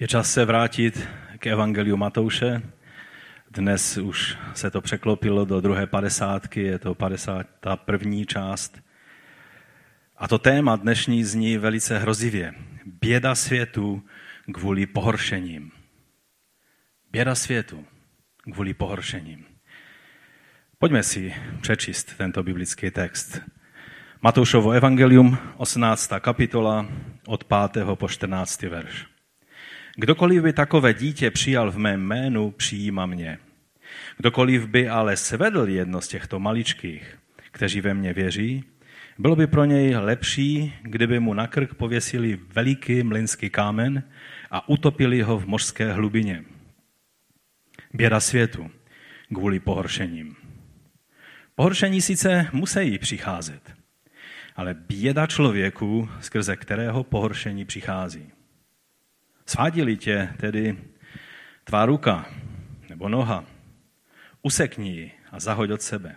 Je čas se vrátit k Evangeliu Matouše. Dnes už se to překlopilo do druhé padesátky, je to padesátá první část. A to téma dnešní zní velice hrozivě. Běda světu kvůli pohoršením. Běda světu kvůli pohoršením. Pojďme si přečíst tento biblický text. Matoušovo evangelium, 18. kapitola, od 5. po 14. verš. Kdokoliv by takové dítě přijal v mém jménu, přijíma mě. Kdokoliv by ale svedl jedno z těchto maličkých, kteří ve mně věří, bylo by pro něj lepší, kdyby mu na krk pověsili veliký mlynský kámen a utopili ho v mořské hlubině. Běda světu kvůli pohoršením. Pohoršení sice musí přicházet, ale běda člověku, skrze kterého pohoršení přichází. Svádili tě tedy tvá ruka nebo noha, usekni ji a zahoď od sebe.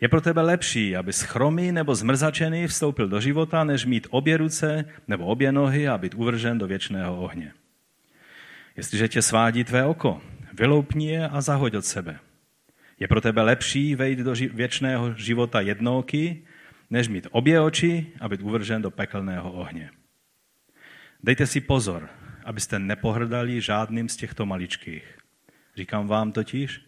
Je pro tebe lepší, aby chromý nebo zmrzačený vstoupil do života, než mít obě ruce nebo obě nohy a být uvržen do věčného ohně. Jestliže tě svádí tvé oko, vyloupni je a zahoď od sebe. Je pro tebe lepší vejít do věčného života jednouky, než mít obě oči a být uvržen do pekelného ohně. Dejte si pozor, abyste nepohrdali žádným z těchto maličkých. Říkám vám totiž,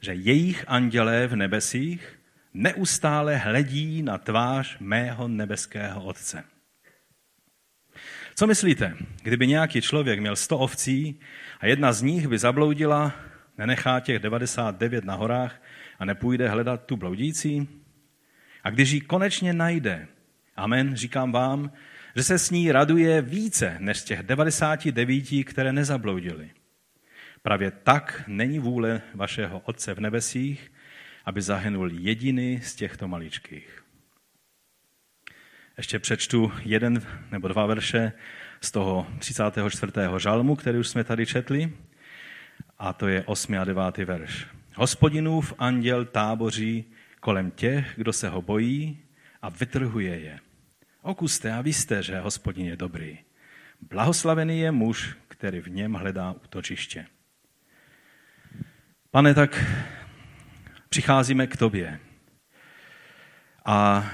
že jejich andělé v nebesích neustále hledí na tvář mého nebeského Otce. Co myslíte, kdyby nějaký člověk měl sto ovcí a jedna z nich by zabloudila, nenechá těch 99 na horách a nepůjde hledat tu bloudící? A když ji konečně najde, amen, říkám vám, že se s ní raduje více než těch 99, které nezabloudily. Právě tak není vůle vašeho Otce v nebesích, aby zahynul jediný z těchto maličkých. Ještě přečtu jeden nebo dva verše z toho 34. žalmu, který už jsme tady četli, a to je 8. a 9. verš. Hospodinův anděl táboří kolem těch, kdo se ho bojí a vytrhuje je. Okuste a víste, že hospodin je dobrý. Blahoslavený je muž, který v něm hledá útočiště. Pane, tak přicházíme k tobě. A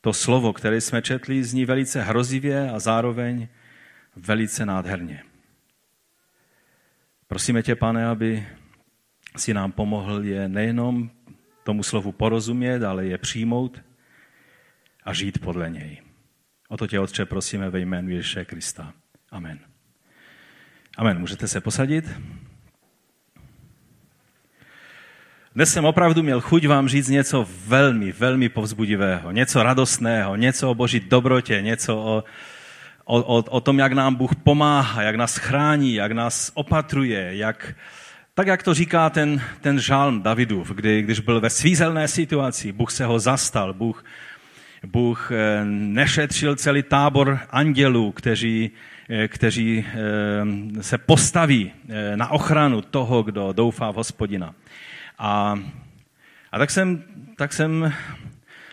to slovo, které jsme četli, zní velice hrozivě a zároveň velice nádherně. Prosíme tě, pane, aby si nám pomohl je nejenom tomu slovu porozumět, ale je přijmout a žít podle něj. O to tě, Otče, prosíme ve jménu Ježíše Krista. Amen. Amen. Můžete se posadit? Dnes jsem opravdu měl chuť vám říct něco velmi, velmi povzbudivého, něco radostného, něco o boží dobrotě, něco o, o, o, o tom, jak nám Bůh pomáhá, jak nás chrání, jak nás opatruje, jak, tak jak to říká ten, ten žálm Davidův, kdy, když byl ve svízelné situaci, Bůh se ho zastal, Bůh Bůh eh, nešetřil celý tábor andělů, kteří, eh, kteří eh, se postaví na ochranu toho, kdo doufá v hospodina. A, a tak, jsem, tak jsem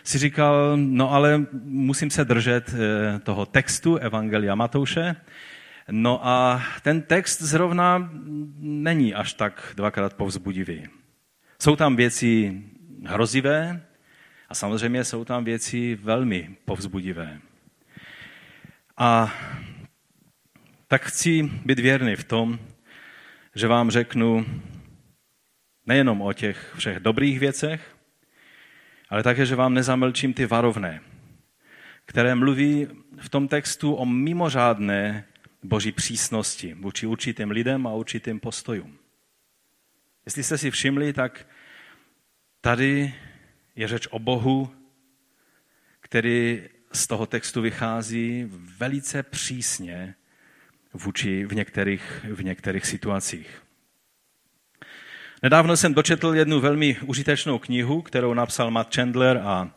si říkal, no ale musím se držet toho textu Evangelia Matouše. No a ten text zrovna není až tak dvakrát povzbudivý. Jsou tam věci hrozivé, a samozřejmě jsou tam věci velmi povzbudivé. A tak chci být věrný v tom, že vám řeknu nejenom o těch všech dobrých věcech, ale také, že vám nezamlčím ty varovné, které mluví v tom textu o mimořádné boží přísnosti vůči určitým lidem a určitým postojům. Jestli jste si všimli, tak tady je řeč o Bohu, který z toho textu vychází velice přísně vůči v některých, v některých situacích. Nedávno jsem dočetl jednu velmi užitečnou knihu, kterou napsal Matt Chandler a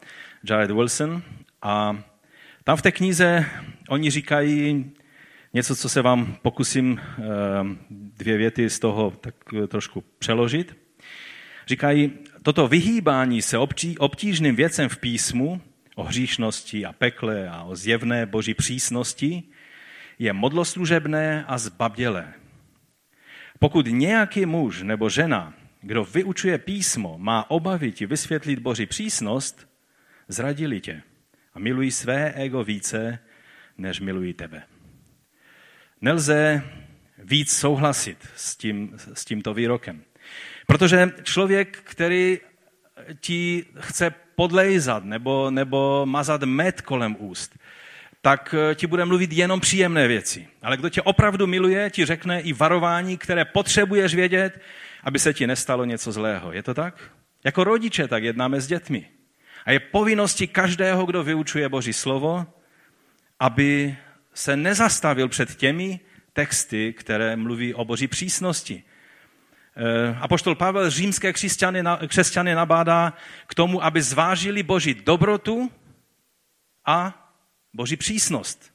Jared Wilson. A tam v té knize oni říkají něco, co se vám pokusím eh, dvě věty z toho tak trošku přeložit. Říkají, toto vyhýbání se obtížným věcem v písmu, o hříšnosti a pekle a o zjevné boží přísnosti, je modloslužebné a zbabělé. Pokud nějaký muž nebo žena, kdo vyučuje písmo, má obavy ti vysvětlit Boží přísnost, zradili tě a milují své ego více, než milují tebe. Nelze víc souhlasit s, tím, s tímto výrokem. Protože člověk, který ti chce podlejzat nebo, nebo mazat med kolem úst, tak eh, ti bude mluvit jenom příjemné věci. Ale kdo tě opravdu miluje, ti řekne i varování, které potřebuješ vědět, aby se ti nestalo něco zlého. Je to tak? Jako rodiče tak jednáme s dětmi. A je povinností každého, kdo vyučuje Boží slovo, aby se nezastavil před těmi texty, které mluví o Boží přísnosti. Eh, Apoštol Pavel římské křesťany, křesťany nabádá k tomu, aby zvážili Boží dobrotu a Boží přísnost.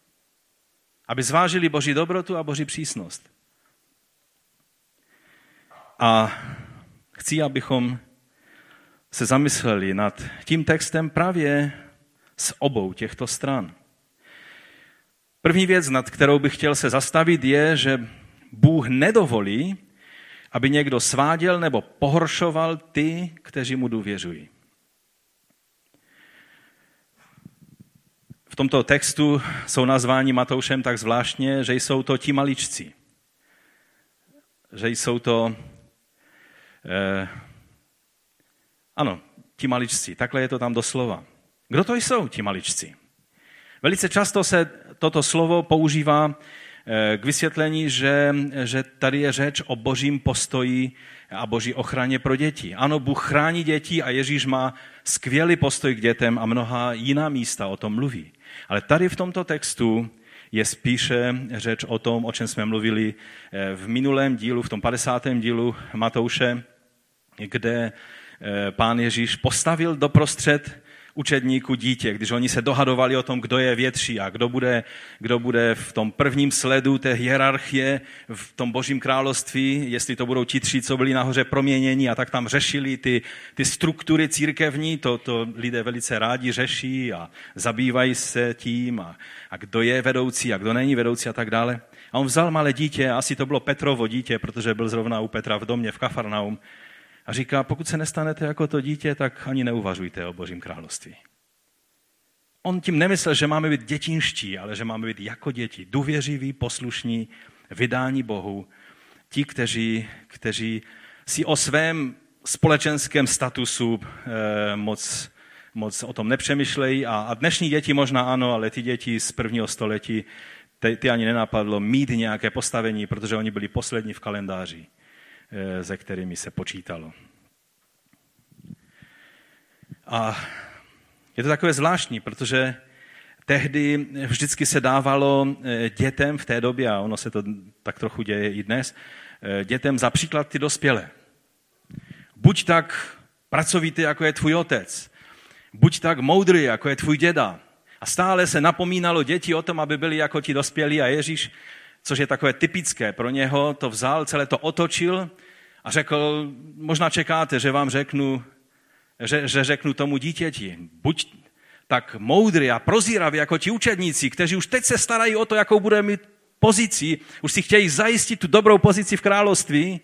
Aby zvážili Boží dobrotu a Boží přísnost. A chci, abychom se zamysleli nad tím textem právě z obou těchto stran. První věc, nad kterou bych chtěl se zastavit, je, že Bůh nedovolí, aby někdo sváděl nebo pohoršoval ty, kteří mu důvěřují. V tomto textu jsou nazváni Matoušem tak zvláštně, že jsou to ti maličci. Že jsou to, eh, ano, ti maličci. Takhle je to tam doslova. Kdo to jsou ti maličci? Velice často se toto slovo používá k vysvětlení, že, že tady je řeč o božím postoji a boží ochraně pro děti. Ano, Bůh chrání děti a Ježíš má skvělý postoj k dětem a mnoha jiná místa o tom mluví. Ale tady v tomto textu je spíše řeč o tom, o čem jsme mluvili eh, v minulém dílu, v tom 50. dílu Matouše, kde eh, pán Ježíš postavil doprostřed učedníků dítě, když oni se dohadovali o tom, kdo je větší a kdo bude, kdo bude v tom prvním sledu té hierarchie v tom božím království, jestli to budou ti tři, co byli nahoře proměněni a tak tam řešili ty, ty struktury církevní, to, to lidé velice rádi řeší a zabývají se tím a, a kdo je vedoucí a kdo není vedoucí a tak dále. A on vzal malé dítě, asi to bylo Petrovo dítě, protože byl zrovna u Petra v domě v Kafarnaum, a říká, pokud se nestanete jako to dítě, tak ani neuvažujte o Božím království. On tím nemyslel, že máme být dětinští, ale že máme být jako děti, důvěřiví, poslušní, vydání Bohu, ti, kteří, kteří si o svém společenském statusu eh, moc, moc o tom nepřemýšlejí. A, a dnešní děti možná ano, ale ty děti z prvního století, ty, ty ani nenapadlo mít nějaké postavení, protože oni byli poslední v kalendáři. Eh, se kterými se počítalo. A je to takové zvláštní, protože tehdy vždycky se dávalo eh, dětem v té době, a ono se to tak trochu děje i dnes, eh, dětem za příklad ty dospělé. Buď tak pracovitý, jako je tvůj otec. Buď tak moudrý, jako je tvůj děda. A stále se napomínalo děti o tom, aby byli jako ti dospělí a Ježíš což je takové typické pro něho, to vzal, celé to otočil a řekl, možná čekáte, že vám řeknu, že, že řeknu tomu dítěti, buď tak moudrý a prozíravý jako ti učedníci, kteří už teď se starají o to, jakou bude mít pozici, už si chtějí zajistit tu dobrou pozici v království,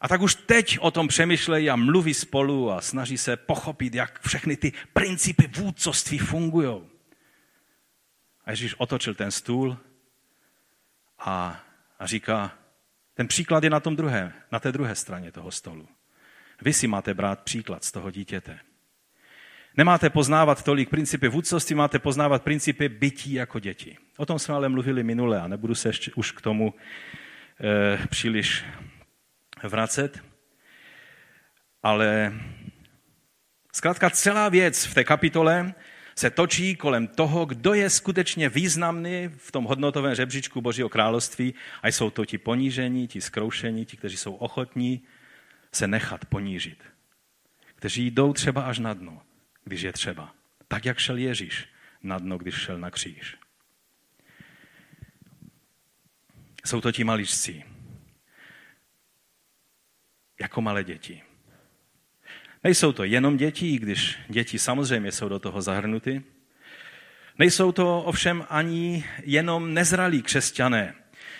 a tak už teď o tom přemýšlejí a mluví spolu a snaží se pochopit, jak všechny ty principy vůdcovství fungují. A Ježíš otočil ten stůl a, a říká, ten příklad je na, tom druhé, na té druhé straně toho stolu. Vy si máte brát příklad z toho dítěte. Nemáte poznávat tolik principy vůdcovství, máte poznávat principy bytí jako děti. O tom jsme ale mluvili minule a nebudu se ještě už k tomu e, příliš vracet. Ale zkrátka celá věc v té kapitole se točí kolem toho, kdo je skutečně významný v tom hodnotovém žebříčku Božího království a jsou to ti ponížení, ti zkroušení, ti, kteří jsou ochotní se nechat ponížit. Kteří jdou třeba až na dno, když je třeba. Tak, jak šel Ježíš na dno, když šel na kříž. Jsou to ti maličci. Jako malé děti. Nejsou to jenom děti, když děti samozřejmě jsou do toho zahrnuty, Nejsou to ovšem ani jenom nezralí křesťané,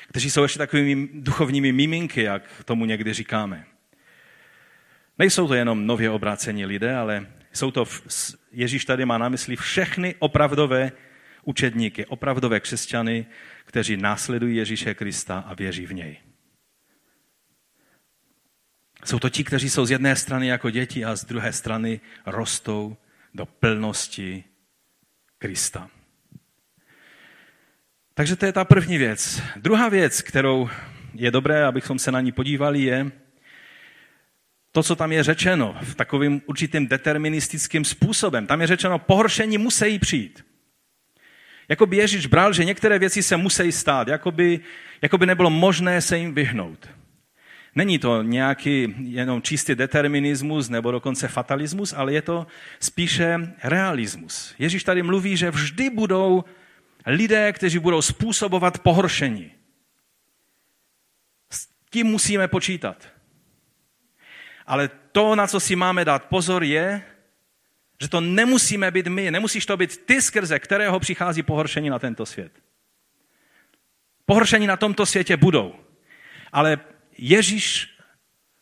kteří jsou ještě takovými duchovními miminky, jak tomu někdy říkáme. Nejsou to jenom nově obrácení lidé, ale jsou to, Ježíš tady má na mysli všechny opravdové učedníky, opravdové křesťany, kteří následují Ježíše Krista a věří v něj. Jsou to ti, kteří jsou z jedné strany jako děti a z druhé strany rostou do plnosti Krista. Takže to je ta první věc. Druhá věc, kterou je dobré, abychom se na ní podívali, je to, co tam je řečeno, v takovým určitým deterministickým způsobem. Tam je řečeno, pohoršení musí přijít. Jakoby Ježíš bral, že některé věci se musí stát, jakoby, jakoby nebylo možné se jim vyhnout. Není to nějaký jenom čistý determinismus nebo dokonce fatalismus, ale je to spíše realismus. Ježíš tady mluví, že vždy budou lidé, kteří budou způsobovat pohoršení. S tím musíme počítat. Ale to, na co si máme dát pozor, je, že to nemusíme být my, nemusíš to být ty, skrze kterého přichází pohoršení na tento svět. Pohoršení na tomto světě budou. Ale Ježíš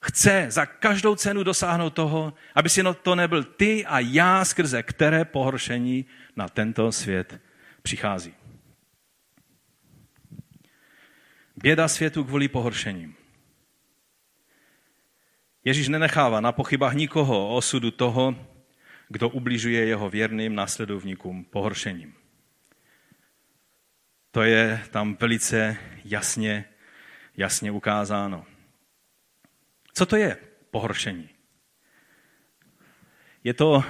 chce za každou cenu dosáhnout toho, aby si to nebyl ty a já, skrze které pohoršení na tento svět přichází. Běda světu kvůli pohoršením. Ježíš nenechává na pochybách nikoho o osudu toho, kdo ubližuje jeho věrným následovníkům pohoršením. To je tam velice jasně, jasně ukázáno. Co to je pohoršení? Je to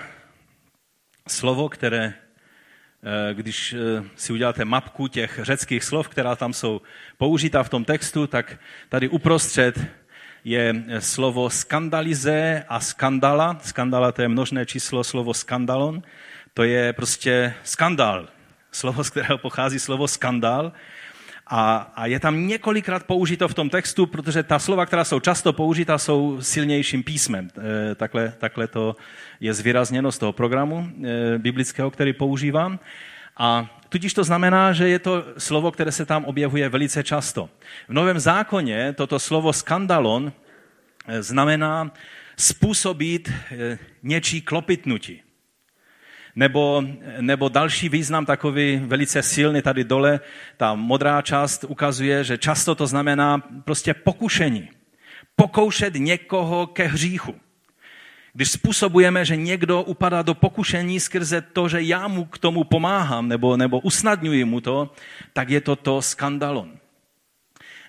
slovo, které, eh, když eh, si uděláte mapku těch řeckých slov, která tam jsou použita v tom textu, tak tady uprostřed je slovo skandalize a skandala. Skandala to je množné číslo slovo skandalon. To je prostě skandál. Slovo, z kterého pochází slovo skandál. A, a je tam několikrát použito v tom textu, protože ta slova, která jsou často použita, jsou silnějším písmem. E, takhle, takhle to je zvýrazněno z toho programu e, biblického, který používám. A tudíž to znamená, že je to slovo, které se tam objevuje velice často. V Novém zákoně toto slovo skandalon eh, znamená způsobit eh, něčí klopitnutí. Nebo, nebo další význam takový velice silný tady dole, ta modrá část ukazuje, že často to znamená prostě pokušení. Pokoušet někoho ke hříchu. Když způsobujeme, že někdo upadá do pokušení skrze to, že já mu k tomu pomáhám nebo, nebo usnadňuji mu to, tak je to to skandalon.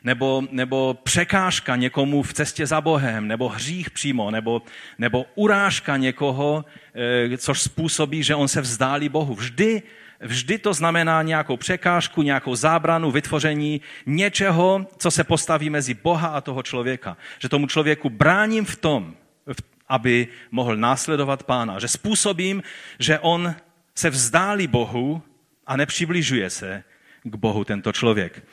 Nebo, nebo překážka někomu v cestě za Bohem, nebo hřích přímo, nebo, nebo urážka někoho, eh, což způsobí, že on se vzdálí Bohu. Vždy, vždy to znamená nějakou překážku, nějakou zábranu, vytvoření něčeho, co se postaví mezi Boha a toho člověka. Že tomu člověku bráním v tom, aby mohl následovat pána. Že způsobím, že on se vzdálí Bohu a nepřibližuje se k Bohu tento člověk.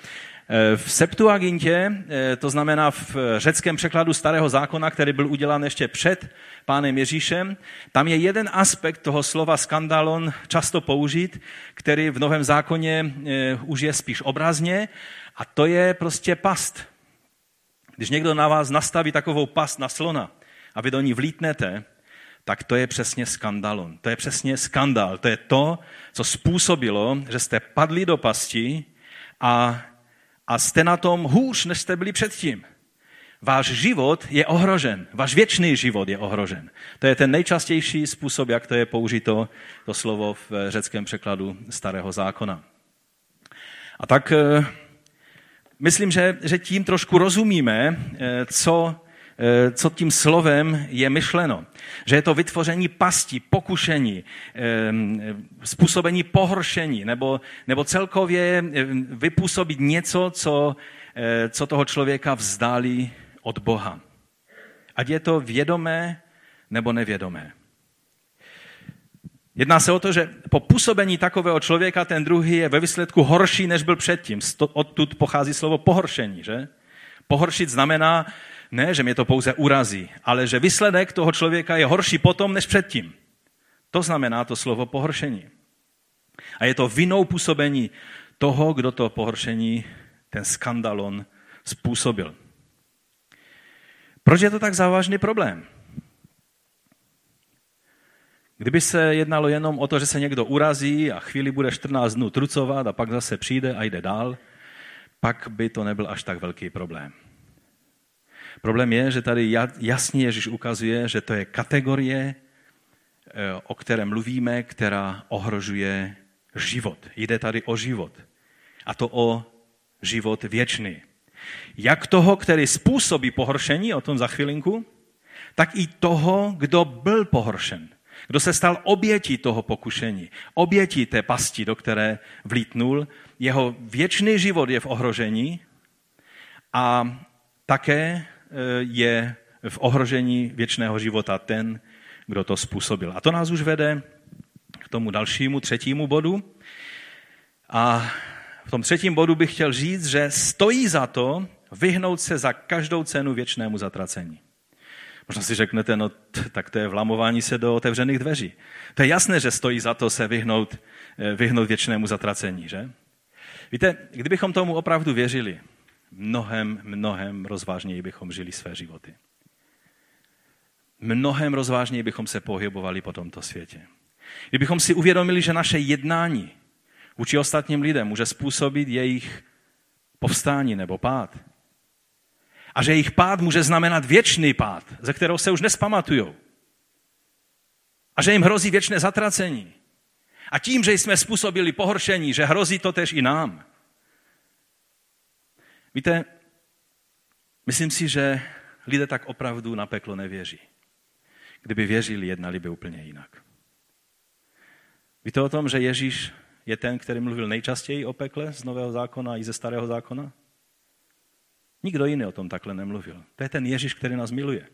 E, v Septuagintě, e, to znamená v řeckém překladu starého zákona, který byl udělán ještě před pánem Ježíšem, tam je jeden aspekt toho slova skandalon často použit, který v Novém zákoně už je spíš obrazně, a to je prostě past. Když někdo na vás nastaví takovou past na slona, a vy do ní vlítnete, tak to je přesně skandalon. To je přesně skandál. To je to, co způsobilo, že jste padli do pasti a, a jste na tom hůř, než jste byli předtím. Váš život je ohrožen, váš věčný život je ohrožen. To je ten nejčastější způsob, jak to je použito, to slovo v řeckém překladu starého zákona. A tak eh, myslím, že, že tím trošku rozumíme, eh, co Eh, co tím slovem je myšleno. Že je to vytvoření pasti, pokušení, způsobení pohoršení, nebo, nebo celkově vypůsobit něco, co, eh, co toho člověka vzdálí od Boha. Ať je to vědomé nebo nevědomé. Jedná se o to, že po působení takového člověka ten druhý je ve výsledku horší, než byl předtím. Odtud pochází slovo pohoršení, že? Pohoršit znamená ne, že mě to pouze urazí, ale že výsledek toho člověka je horší potom než předtím. To znamená to slovo pohoršení. A je to vinou působení toho, kdo to pohoršení, ten skandalon způsobil. Proč je to tak závažný problém? Kdyby se jednalo jenom o to, že se někdo urazí a chvíli bude 14 dnů trucovat a pak zase přijde a jde dál, pak by to nebyl až tak velký problém. Problém je, že tady jasně Ježíš ukazuje, že to je kategorie, eh, o které mluvíme, která ohrožuje život. Jde tady o život. A to o život věčný. Jak toho, který způsobí pohoršení, o tom za chvilinku, tak i toho, kdo byl pohoršen. Kdo se stal obětí toho pokušení, obětí té pasti, do které vlítnul, jeho věčný život je v ohrožení a také je v ohrožení věčného života ten, kdo to způsobil. A to nás už vede k tomu dalšímu, třetímu bodu. A v tom třetím bodu bych chtěl říct, že stojí za to vyhnout se za každou cenu věčnému zatracení. Možná si řeknete, no tak to je vlamování se do otevřených dveří. To je jasné, že stojí za to se vyhnout, eh, vyhnout věčnému zatracení, že? Víte, kdybychom tomu opravdu věřili, mnohem, mnohem rozvážněji bychom žili své životy. Mnohem rozvážněji bychom se pohybovali po tomto světě. Kdybychom si uvědomili, že naše jednání vůči ostatním lidem může způsobit jejich povstání nebo pád, a že jejich pád může znamenat věčný pád, ze kterého se už nespamatují. A že jim hrozí věčné zatracení. A tím, že jsme způsobili pohoršení, že hrozí to tež i nám. Víte, myslím si, že lidé tak opravdu na peklo nevěří. Kdyby věřili, jednali by úplně jinak. Víte o tom, že Ježíš je ten, který mluvil nejčastěji o pekle z Nového zákona i ze Starého zákona? Nikdo jiný o tom takhle nemluvil. To je ten Ježíš, který nás miluje.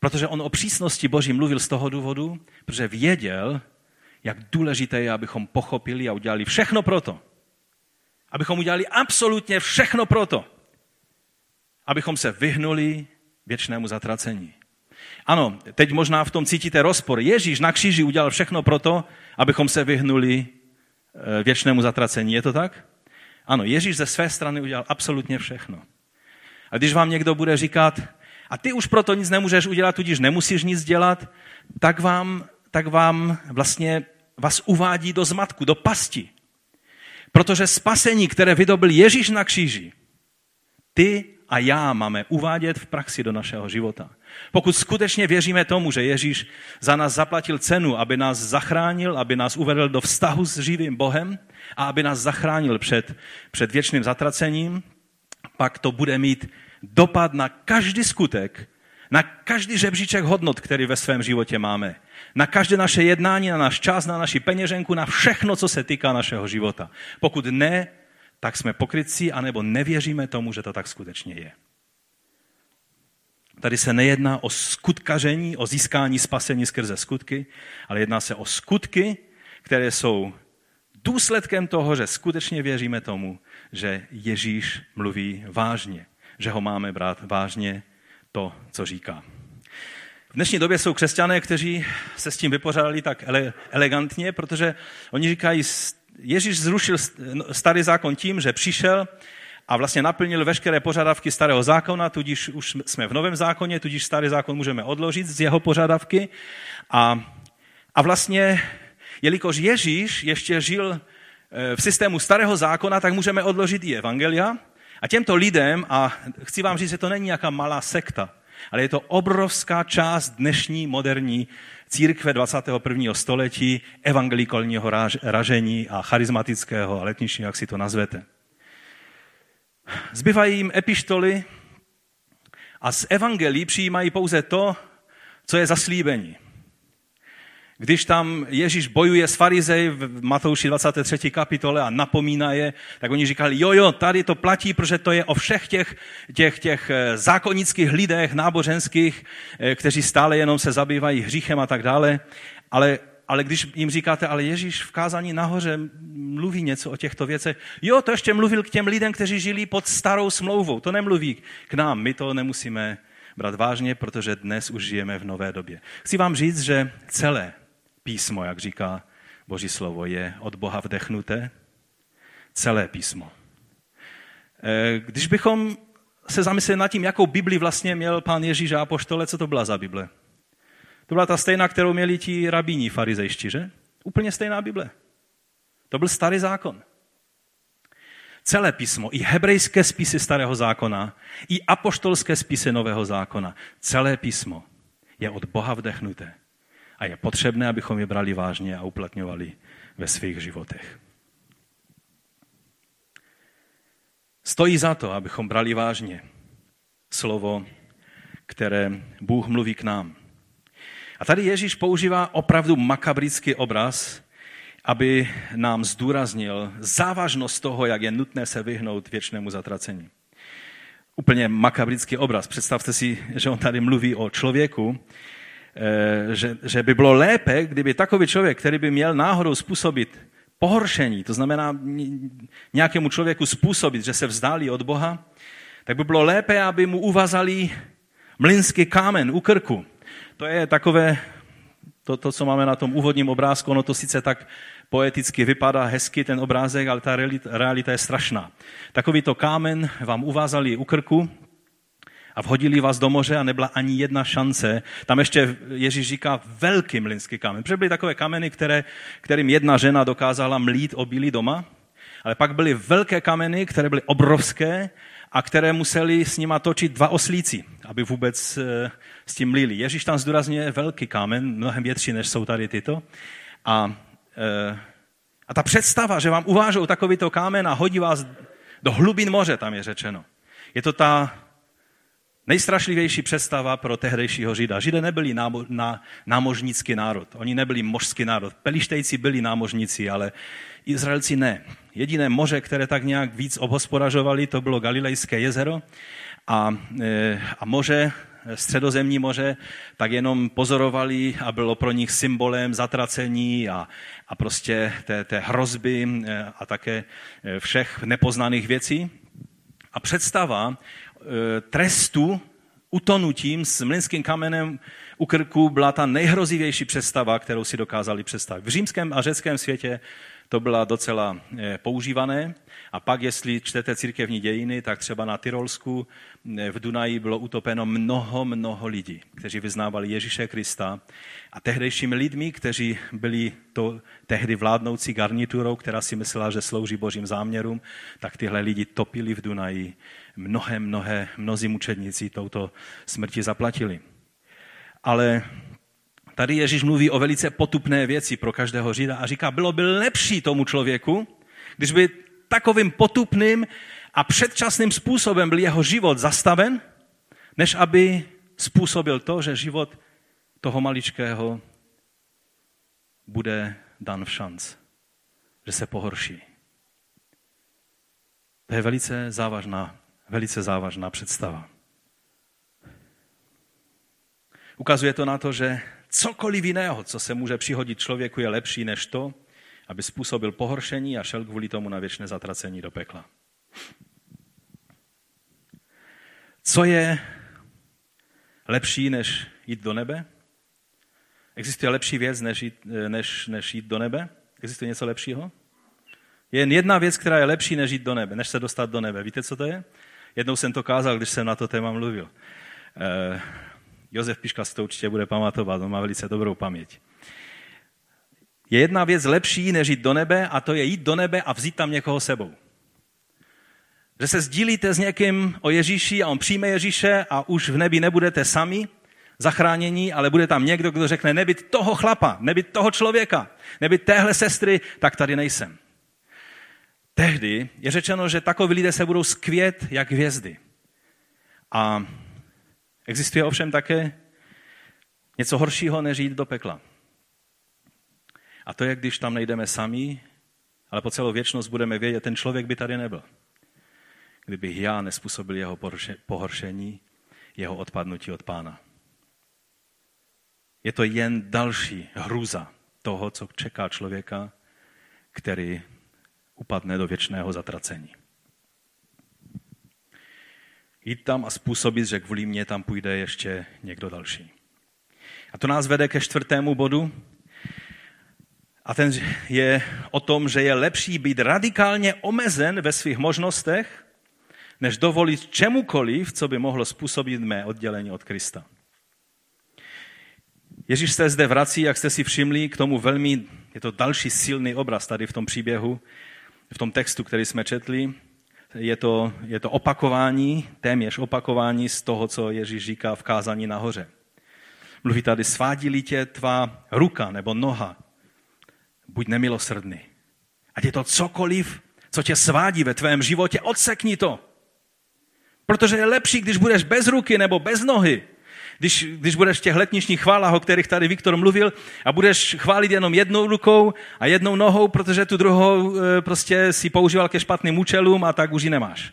Protože on o přísnosti Boží mluvil z toho důvodu, protože věděl, jak důležité je, abychom pochopili a udělali všechno proto. Abychom udělali absolutně všechno proto. Abychom se vyhnuli věčnému zatracení. Ano, teď možná v tom cítíte rozpor. Ježíš na kříži udělal všechno proto, abychom se vyhnuli eh, věčnému zatracení. Je to tak? Ano, Ježíš ze své strany udělal absolutně všechno. A když vám někdo bude říkat, a ty už proto nic nemůžeš udělat, tudíž nemusíš nic dělat, tak vám, tak vám vlastně vás uvádí do zmatku, do pasti. Protože spasení, které vydobil Ježíš na kříži, ty a já máme uvádět v praxi do našeho života. Pokud skutečně věříme tomu, že Ježíš za nás zaplatil cenu, aby nás zachránil, aby nás uvedl do vztahu s živým Bohem a aby nás zachránil před, před věčným zatracením, pak to bude mít dopad na každý skutek, na každý žebříček hodnot, který ve svém životě máme. Na každé naše jednání, na náš čas, na naši peněženku, na všechno, co se týká našeho života. Pokud ne, tak jsme pokrytci, anebo nevěříme tomu, že to tak skutečně je. Tady se nejedná o skutkaření, o získání spasení skrze skutky, ale jedná se o skutky, které jsou důsledkem toho, že skutečně věříme tomu, že Ježíš mluví vážně, že ho máme brát vážně to, co říká. V dnešní době jsou křesťané, kteří se s tím vypořádali tak ele, elegantně, protože oni říkají, Ježíš zrušil starý zákon tím, že přišel a vlastně naplnil veškeré požadavky starého zákona, tudíž už jsme v novém zákoně, tudíž starý zákon můžeme odložit z jeho požadavky. A, a vlastně, jelikož Ježíš ještě žil Eh, v systému starého zákona, tak můžeme odložit i evangelia. A těmto lidem, a chci vám říct, že to není nějaká malá sekta, ale je to obrovská část dnešní moderní církve 21. století, evangelikolního ražení a charismatického a letničního, jak si to nazvete. Zbyvají jim epištoly a z evangelí přijímají pouze to, co je zaslíbení. Když tam Ježíš bojuje s farizej v Matouši 23. kapitole a napomíná je, tak oni říkali, jo, jo, tady to platí, protože to je o všech těch, těch, těch eh, zákonických lidech, náboženských, eh, kteří stále jenom se zabývají hříchem a tak dále. Ale, ale když jim říkáte, ale Ježíš v kázání nahoře mluví něco o těchto věcech, jo, to ještě mluvil k těm lidem, kteří žili pod starou smlouvou, to nemluví k nám, my to nemusíme brát vážně, protože dnes už žijeme v nové době. Chci vám říct, že celé písmo, jak říká Boží slovo je od Boha vdechnuté, celé písmo. Eh, když bychom se zamysleli nad tím, jakou Bibli vlastně měl pán Ježíš a apoštole, co to byla za Bible? To byla ta stejná, kterou měli ti rabíni farizejští, že? Úplně stejná Bible. To byl starý zákon. Celé písmo, i hebrejské spisy starého zákona, i apoštolské spisy nového zákona, celé písmo je od Boha vdechnuté. A je potřebné, abychom je brali vážně a uplatňovali ve svých životech. Stojí za to, abychom brali vážně slovo, které Bůh mluví k nám. A tady Ježíš používá opravdu makabrický obraz, aby nám zdůraznil závažnost toho, jak je nutné se vyhnout věčnému zatracení. Úplně makabrický obraz. Představte si, že on tady mluví o člověku, že, že by bylo lépe, kdyby takový člověk, který by měl náhodou způsobit pohoršení, to znamená nějakému člověku způsobit, že se vzdálí od Boha, tak by bylo lépe, aby mu uvazali mlynský kámen u krku. To je takové, to, to, co máme na tom úvodním obrázku, ono to sice tak poeticky vypadá hezky ten obrázek, ale ta realita, realita je strašná. Takovýto kámen vám uvázali u krku, a vhodili vás do moře a nebyla ani jedna šance. Tam ještě Ježíš říká velký mlynský kámen. Protože byly takové kameny, které, kterým jedna žena dokázala mlít obilí doma, ale pak byly velké kameny, které byly obrovské a které museli s nima točit dva oslíci, aby vůbec eh, s tím mlili. Ježíš tam zdůrazňuje velký kámen, mnohem větší, než jsou tady tyto. A, eh, a ta představa, že vám uvážou takovýto kámen a hodí vás do hlubin moře, tam je řečeno. Je to ta Nejstrašlivější představa pro tehdejšího Žida. Židé nebyli námo, ná, námožnický národ. Oni nebyli mořský národ. Pelištejci byli námožníci, ale Izraelci ne. Jediné moře, které tak nějak víc obhospodařovali, to bylo Galilejské jezero a, e, a moře, středozemní moře, tak jenom pozorovali a bylo pro nich symbolem zatracení a, a prostě té, té hrozby e, a také e, všech nepoznaných věcí. A představa trestu utonutím s mlynským kamenem u krku byla ta nejhrozivější představa, kterou si dokázali představit. V římském a řeckém světě to byla docela eh, používané. A pak, jestli čtete církevní dějiny, tak třeba na Tyrolsku eh, v Dunaji bylo utopeno mnoho, mnoho lidí, kteří vyznávali Ježíše Krista. A tehdejšími lidmi, kteří byli to tehdy vládnoucí garniturou, která si myslela, že slouží božím záměrům, tak tyhle lidi topili v Dunaji mnohé, mnohé, mnozí mučedníci touto smrti zaplatili. Ale tady Ježíš mluví o velice potupné věci pro každého Žida a říká, bylo by lepší tomu člověku, když by takovým potupným a předčasným způsobem byl jeho život zastaven, než aby způsobil to, že život toho maličkého bude dan v šanc, že se pohorší. To je velice závažná velice závažná představa. Ukazuje to na to, že cokoliv jiného, co se může přihodit člověku, je lepší než to, aby způsobil pohoršení a šel kvůli tomu na věčné zatracení do pekla. Co je lepší, než jít do nebe? Existuje lepší věc, než jít, než, než jít do nebe? Existuje něco lepšího? Je jen jedna věc, která je lepší, než jít do nebe, než se dostat do nebe. Víte, co to je? Jednou jsem to kázal, když jsem na to téma mluvil. Josef Piška si to určitě bude pamatovat, on má velice dobrou paměť. Je jedna věc lepší, než jít do nebe, a to je jít do nebe a vzít tam někoho sebou. Že se sdílíte s někým o Ježíši a on přijme Ježíše a už v nebi nebudete sami zachránění, ale bude tam někdo, kdo řekne, nebyt toho chlapa, nebyt toho člověka, nebyt téhle sestry, tak tady nejsem tehdy je řečeno, že takoví lidé se budou skvět jak hvězdy. A existuje ovšem také něco horšího, než jít do pekla. A to je, když tam nejdeme sami, ale po celou věčnost budeme vědět, ten člověk by tady nebyl. Kdybych já nespůsobil jeho pohoršení, jeho odpadnutí od pána. Je to jen další hrůza toho, co čeká člověka, který upadne do věčného zatracení. Jít tam a způsobit, že kvůli mě tam půjde ještě někdo další. A to nás vede ke čtvrtému bodu. A ten je o tom, že je lepší být radikálně omezen ve svých možnostech, než dovolit čemukoliv, co by mohlo způsobit mé oddělení od Krista. Ježíš se zde vrací, jak jste si všimli, k tomu velmi, je to další silný obraz tady v tom příběhu, v tom textu, který jsme četli. Je to, je to opakování, téměř opakování z toho, co Ježíš říká v kázání nahoře. Mluví tady, svádí tě tvá ruka nebo noha, buď nemilosrdný. Ať je to cokoliv, co tě svádí ve tvém životě, odsekni to. Protože je lepší, když budeš bez ruky nebo bez nohy, když, když budeš v těch letničních chválách, o kterých tady Viktor mluvil, a budeš chválit jenom jednou rukou a jednou nohou, protože tu druhou e, prostě si používal ke špatným účelům a tak už ji nemáš.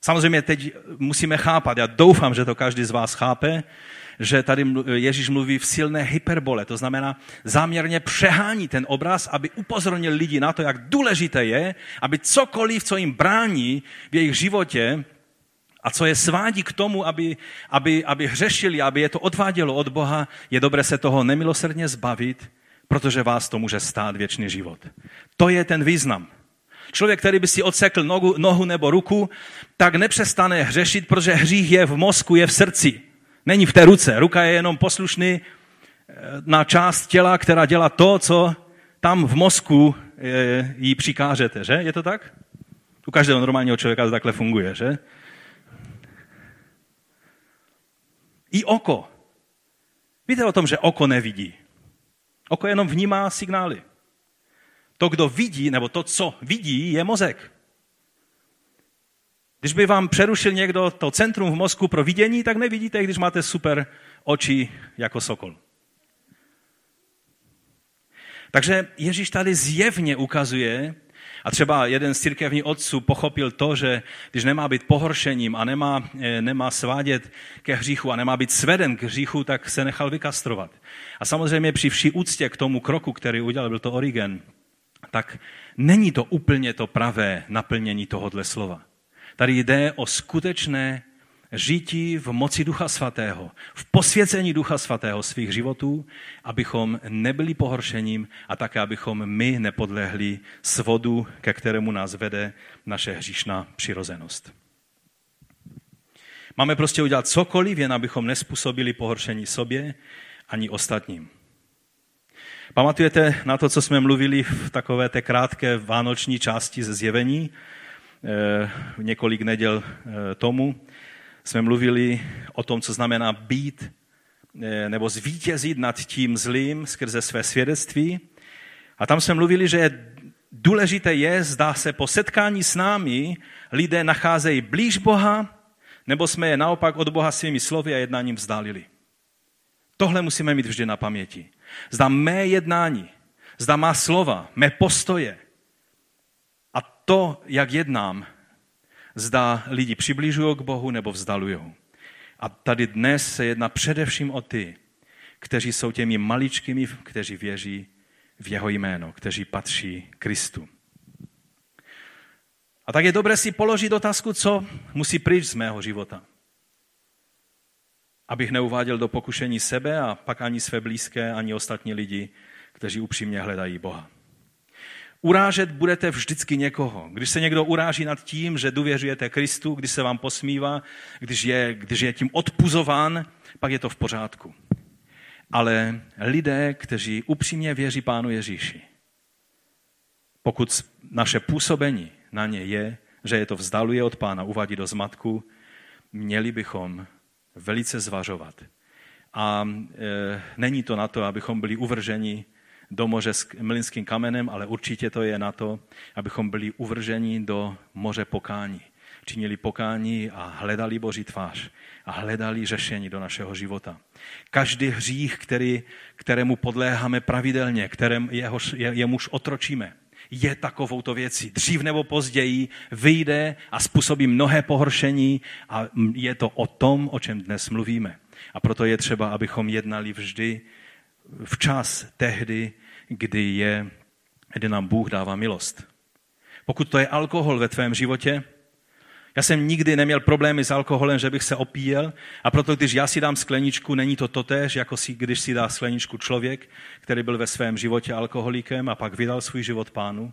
Samozřejmě teď musíme chápat, já doufám, že to každý z vás chápe, že tady Ježíš mluví v silné hyperbole, to znamená záměrně přehání ten obraz, aby upozornil lidi na to, jak důležité je, aby cokoliv, co jim brání v jejich životě, a co je svádí k tomu, aby, aby, aby hřešili, aby je to odvádělo od Boha, je dobré se toho nemilosrdně zbavit, protože vás to může stát věčný život. To je ten význam. Člověk, který by si odsekl nohu, nohu nebo ruku, tak nepřestane hřešit, protože hřích je v mozku, je v srdci. Není v té ruce. Ruka je jenom poslušný eh, na část těla, která dělá to, co tam v mozku eh, jí přikážete, že? Je to tak? U každého normálního člověka to takhle funguje, že? I oko. Víte o tom, že oko nevidí. Oko jenom vnímá signály. To, kdo vidí, nebo to, co vidí, je mozek. Když by vám přerušil někdo to centrum v mozku pro vidění, tak nevidíte, když máte super oči jako sokol. Takže Ježíš tady zjevně ukazuje, a třeba jeden z církevních otců pochopil to, že když nemá být pohoršením a nemá, eh, nemá svádět ke hříchu a nemá být sveden k hříchu, tak se nechal vykastrovat. A samozřejmě při vší úctě k tomu kroku, který udělal, byl to Origen, tak není to úplně to pravé naplnění tohohle slova. Tady jde o skutečné žití v moci Ducha Svatého, v posvěcení Ducha Svatého svých životů, abychom nebyli pohoršením a také, abychom my nepodlehli svodu, ke kterému nás vede naše hříšná přirozenost. Máme prostě udělat cokoliv, jen abychom nespůsobili pohoršení sobě ani ostatním. Pamatujete na to, co jsme mluvili v takové té krátké vánoční části ze zjevení, eh, několik neděl eh, tomu, jsme mluvili o tom, co znamená být eh, nebo zvítězit nad tím zlým skrze své svědectví. A tam jsme mluvili, že důležité je, zdá se po setkání s námi lidé nacházejí blíž Boha, nebo jsme je naopak od Boha svými slovy a jednáním vzdálili. Tohle musíme mít vždy na paměti. Zda mé jednání, zda má slova, mé postoje a to, jak jednám, zda lidi přibližují k Bohu nebo vzdalují. A tady dnes se jedná především o ty, kteří jsou těmi maličkými, kteří věří v jeho jméno, kteří patří Kristu. A tak je dobré si položit otázku, co musí pryč z mého života. Abych neuváděl do pokušení sebe a pak ani své blízké, ani ostatní lidi, kteří upřímně hledají Boha. Urážet budete vždycky někoho. Když se někdo uráží nad tím, že důvěřujete Kristu, když se vám posmívá, když je, když je tím odpuzován, pak je to v pořádku. Ale lidé, kteří upřímně věří Pánu Ježíši, pokud naše působení na ně je, že je to vzdaluje od Pána, uvádí do zmatku, měli bychom velice zvažovat. A e, není to na to, abychom byli uvrženi do moře s mlinským kamenem, ale určitě to je na to, abychom byli uvrženi do moře pokání. Činili pokání a hledali Boží tvář a hledali řešení do našeho života. Každý hřích, který, kterému podléháme pravidelně, kterém jehož, je, jemuž otročíme, je takovouto věcí. Dřív nebo později vyjde a způsobí mnohé pohoršení a je to o tom, o čem dnes mluvíme. A proto je třeba, abychom jednali vždy včas tehdy, kdy, je, kdy nám Bůh dává milost. Pokud to je alkohol ve tvém životě, Já jsem nikdy neměl problémy s alkoholem, že bych se opíjel a proto, když já si dám skleničku, není to totéž, jako si, když si dá skleničku člověk, který byl ve svém životě alkoholikem a pak vydal svůj život pánu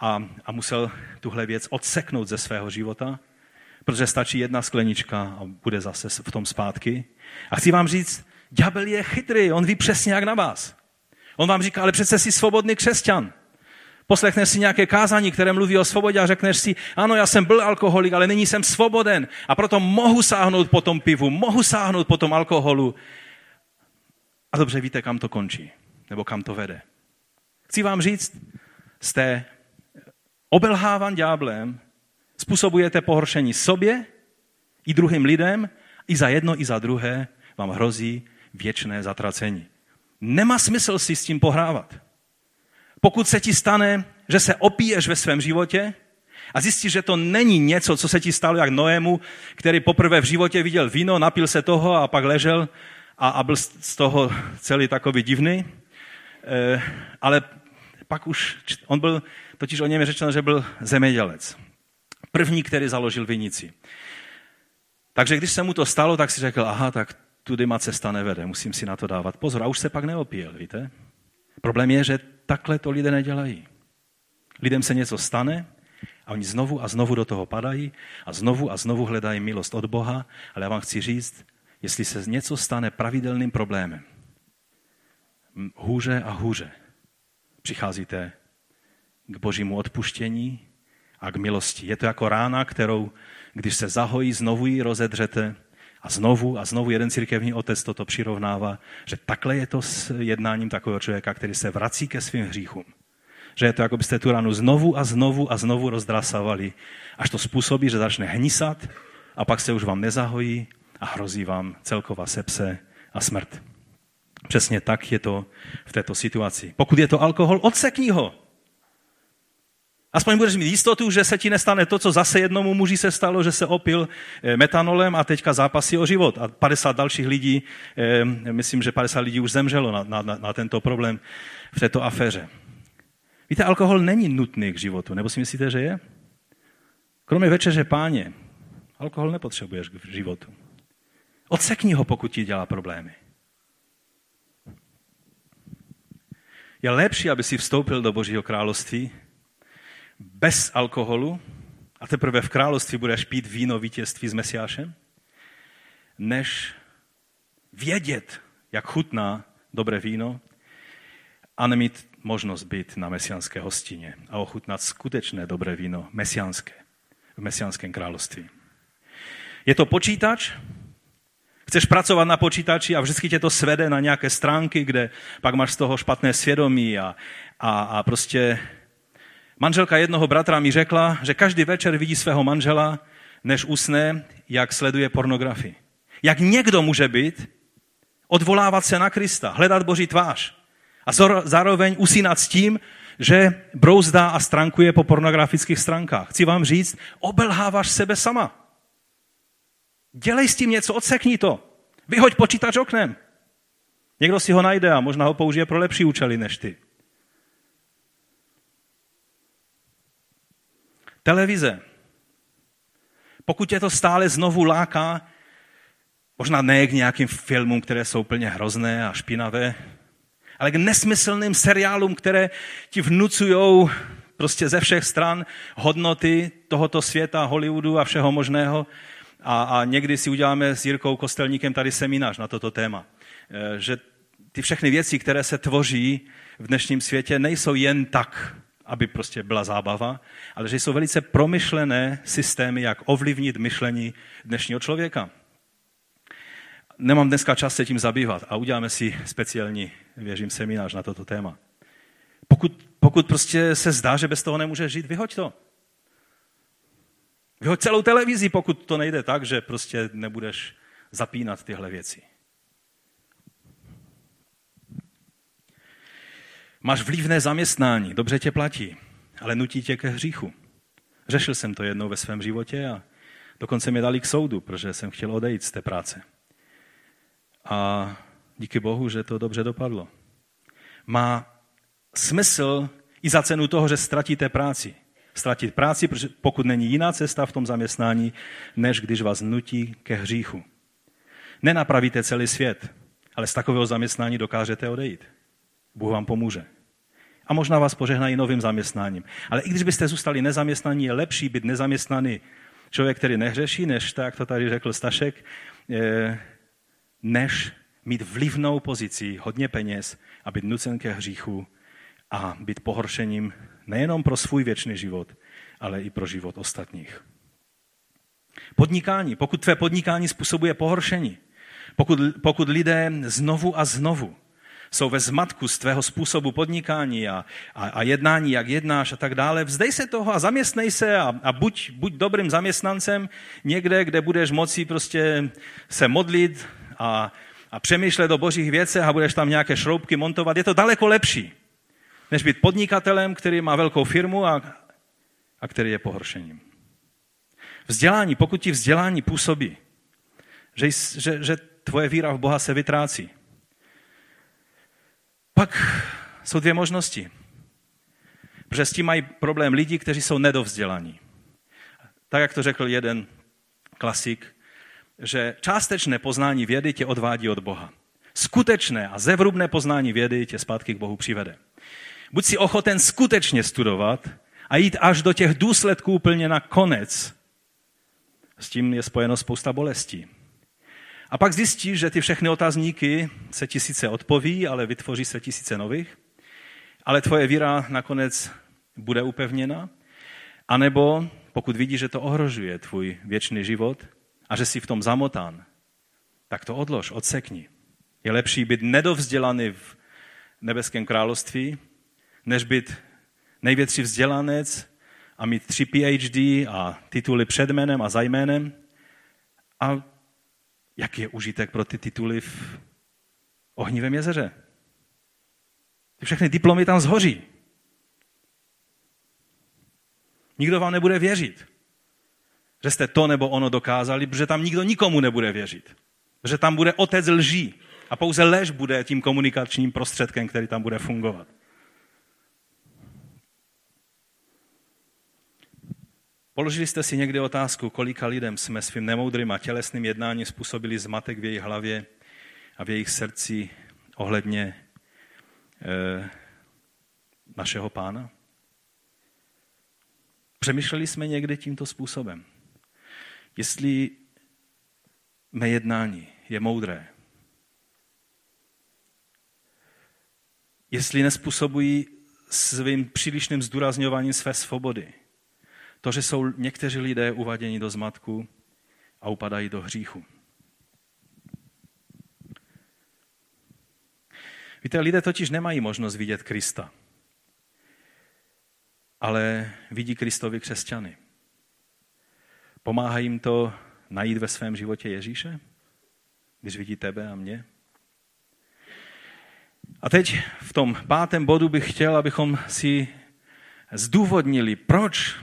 a, a musel tuhle věc odseknout ze svého života, protože stačí jedna sklenička a bude zase v tom zpátky. A chci vám říct, ďábel je chytrý, on ví přesně jak na vás. On vám říká, ale přece jsi svobodný křesťan. Poslechneš si nějaké kázání, které mluví o svobodě a řekneš si, ano, já jsem byl alkoholik, ale nyní jsem svoboden a proto mohu sáhnout po tom pivu, mohu sáhnout po tom alkoholu. A dobře víte, kam to končí, nebo kam to vede. Chci vám říct, jste obelhávan ďáblem, způsobujete pohoršení sobě i druhým lidem, i za jedno, i za druhé vám hrozí věčné zatracení. Nemá smysl si s tím pohrávat. Pokud se ti stane, že se opiješ ve svém životě a zjistíš, že to není něco, co se ti stalo jak Noému, který poprvé v životě viděl víno, napil se toho a pak ležel a, a byl z toho celý takový divný, e, ale pak už, on byl, totiž o něm je řečeno, že byl zemědělec. První, který založil vinici. Takže když se mu to stalo, tak si řekl, aha, tak tudy má cesta nevede, musím si na to dávat pozor. A už se pak neopíjel, víte? Problém je, že takhle to lidé nedělají. Lidem se něco stane a oni znovu a znovu do toho padají a znovu a znovu hledají milost od Boha, ale já vám chci říct, jestli se něco stane pravidelným problémem, hůře a hůře přicházíte k božímu odpuštění a k milosti. Je to jako rána, kterou, když se zahojí, znovu ji rozedřete a znovu a znovu jeden církevní otec toto přirovnává, že takhle je to s jednáním takového člověka, který se vrací ke svým hříchům. Že je to, jako byste tu ranu znovu a znovu a znovu rozdrasavali, až to způsobí, že začne hnisat a pak se už vám nezahojí a hrozí vám celková sepse a smrt. Přesně tak je to v této situaci. Pokud je to alkohol, odsekni ho. Aspoň budeš mít jistotu, že se ti nestane to, co zase jednomu muži se stalo, že se opil eh, metanolem a teďka zápasí o život. A 50 dalších lidí, eh, myslím, že 50 lidí už zemřelo na, na, na tento problém v této aféře. Víte, alkohol není nutný k životu, nebo si myslíte, že je? Kromě večeře páně, alkohol nepotřebuješ k životu. Odsekni ho, pokud ti dělá problémy. Je lepší, aby si vstoupil do Božího království, bez alkoholu a teprve v království budeš pít víno vítězství s Mesiášem, než vědět, jak chutná dobré víno a nemít možnost být na mesiánské hostině a ochutnat skutečné dobré víno mesiánské v mesiánském království. Je to počítač, chceš pracovat na počítači a vždycky tě to svede na nějaké stránky, kde pak máš z toho špatné svědomí a, a, a prostě Manželka jednoho bratra mi řekla, že každý večer vidí svého manžela, než usne, jak sleduje pornografii. Jak někdo může být, odvolávat se na Krista, hledat Boží tvář a zároveň usínat s tím, že brouzdá a strankuje po pornografických stránkách. Chci vám říct, obelháváš sebe sama. Dělej s tím něco, odsekni to. Vyhoď počítač oknem. Někdo si ho najde a možná ho použije pro lepší účely než ty. Televize. Pokud tě to stále znovu láká, možná ne k nějakým filmům, které jsou plně hrozné a špinavé, ale k nesmyslným seriálům, které ti vnucují prostě ze všech stran hodnoty tohoto světa, Hollywoodu a všeho možného. A, a někdy si uděláme s Jirkou Kostelníkem tady seminář na toto téma. E, že ty všechny věci, které se tvoří v dnešním světě, nejsou jen tak aby prostě byla zábava, ale že jsou velice promyšlené systémy, jak ovlivnit myšlení dnešního člověka. Nemám dneska čas se tím zabývat a uděláme si speciální, věřím, seminář na toto téma. Pokud, pokud prostě se zdá, že bez toho nemůže žít, vyhoď to. Vyhoď celou televizi, pokud to nejde tak, že prostě nebudeš zapínat tyhle věci. Máš vlivné zaměstnání, dobře tě platí, ale nutí tě ke hříchu. Řešil jsem to jednou ve svém životě a dokonce mě dali k soudu, protože jsem chtěl odejít z té práce. A díky Bohu, že to dobře dopadlo. Má smysl i za cenu toho, že ztratíte práci. ztratit práci, pokud není jiná cesta v tom zaměstnání, než když vás nutí ke hříchu. Nenapravíte celý svět, ale z takového zaměstnání dokážete odejít. Bůh vám pomůže. A možná vás požehnají novým zaměstnáním. Ale i když byste zůstali nezaměstnaní, je lepší být nezaměstnaný člověk, který nehřeší, než tak, to tady řekl Stašek, eh, než mít vlivnou pozici, hodně peněz a být nucen ke hříchu a být pohoršením nejenom pro svůj věčný život, ale i pro život ostatních. Podnikání. Pokud tvé podnikání způsobuje pohoršení, pokud, pokud lidé znovu a znovu jsou ve zmatku z tvého způsobu podnikání a, a, a jednání, jak jednáš a tak dále, vzdej se toho a zaměstnej se a, a buď, buď dobrým zaměstnancem někde, kde budeš moci prostě se modlit a, a přemýšlet o božích věcech a budeš tam nějaké šroubky montovat. Je to daleko lepší, než být podnikatelem, který má velkou firmu a, a který je pohoršením. Vzdělání, pokud ti vzdělání působí, že, že, že tvoje víra v Boha se vytrácí, pak jsou dvě možnosti. Protože s tím mají problém lidi, kteří jsou nedovzdělaní. Tak, jak to řekl jeden klasik, že částečné poznání vědy tě odvádí od Boha. Skutečné a zevrubné poznání vědy tě zpátky k Bohu přivede. Buď si ochoten skutečně studovat a jít až do těch důsledků úplně na konec. S tím je spojeno spousta bolestí. A pak zjistíš, že ty všechny otazníky se tisíce odpoví, ale vytvoří se tisíce nových. Ale tvoje víra nakonec bude upevněna. A nebo pokud vidíš, že to ohrožuje tvůj věčný život a že jsi v tom zamotán, tak to odlož, odsekni. Je lepší být nedovzdělaný v nebeském království, než být největší vzdělanec a mít tři PhD a tituly před jménem a za jménem a jaký je užitek pro ty tituly v ohnivém jezeře. Ty všechny diplomy tam zhoří. Nikdo vám nebude věřit, že jste to nebo ono dokázali, protože tam nikdo nikomu nebude věřit. Protože tam bude otec lží a pouze lež bude tím komunikačním prostředkem, který tam bude fungovat. Položili jste si někdy otázku, kolika lidem jsme svým nemoudrým a tělesným jednáním způsobili zmatek v jejich hlavě a v jejich srdci ohledně e, našeho pána? Přemýšleli jsme někdy tímto způsobem. Jestli mé jednání je moudré, jestli nespůsobují svým přílišným zdůrazňováním své svobody, to, že jsou někteří lidé uvaděni do zmatku a upadají do hříchu. Víte, lidé totiž nemají možnost vidět Krista, ale vidí Kristovi křesťany. Pomáhá jim to najít ve svém životě Ježíše, když vidí tebe a mě? A teď v tom pátém bodu bych chtěl, abychom si zdůvodnili, proč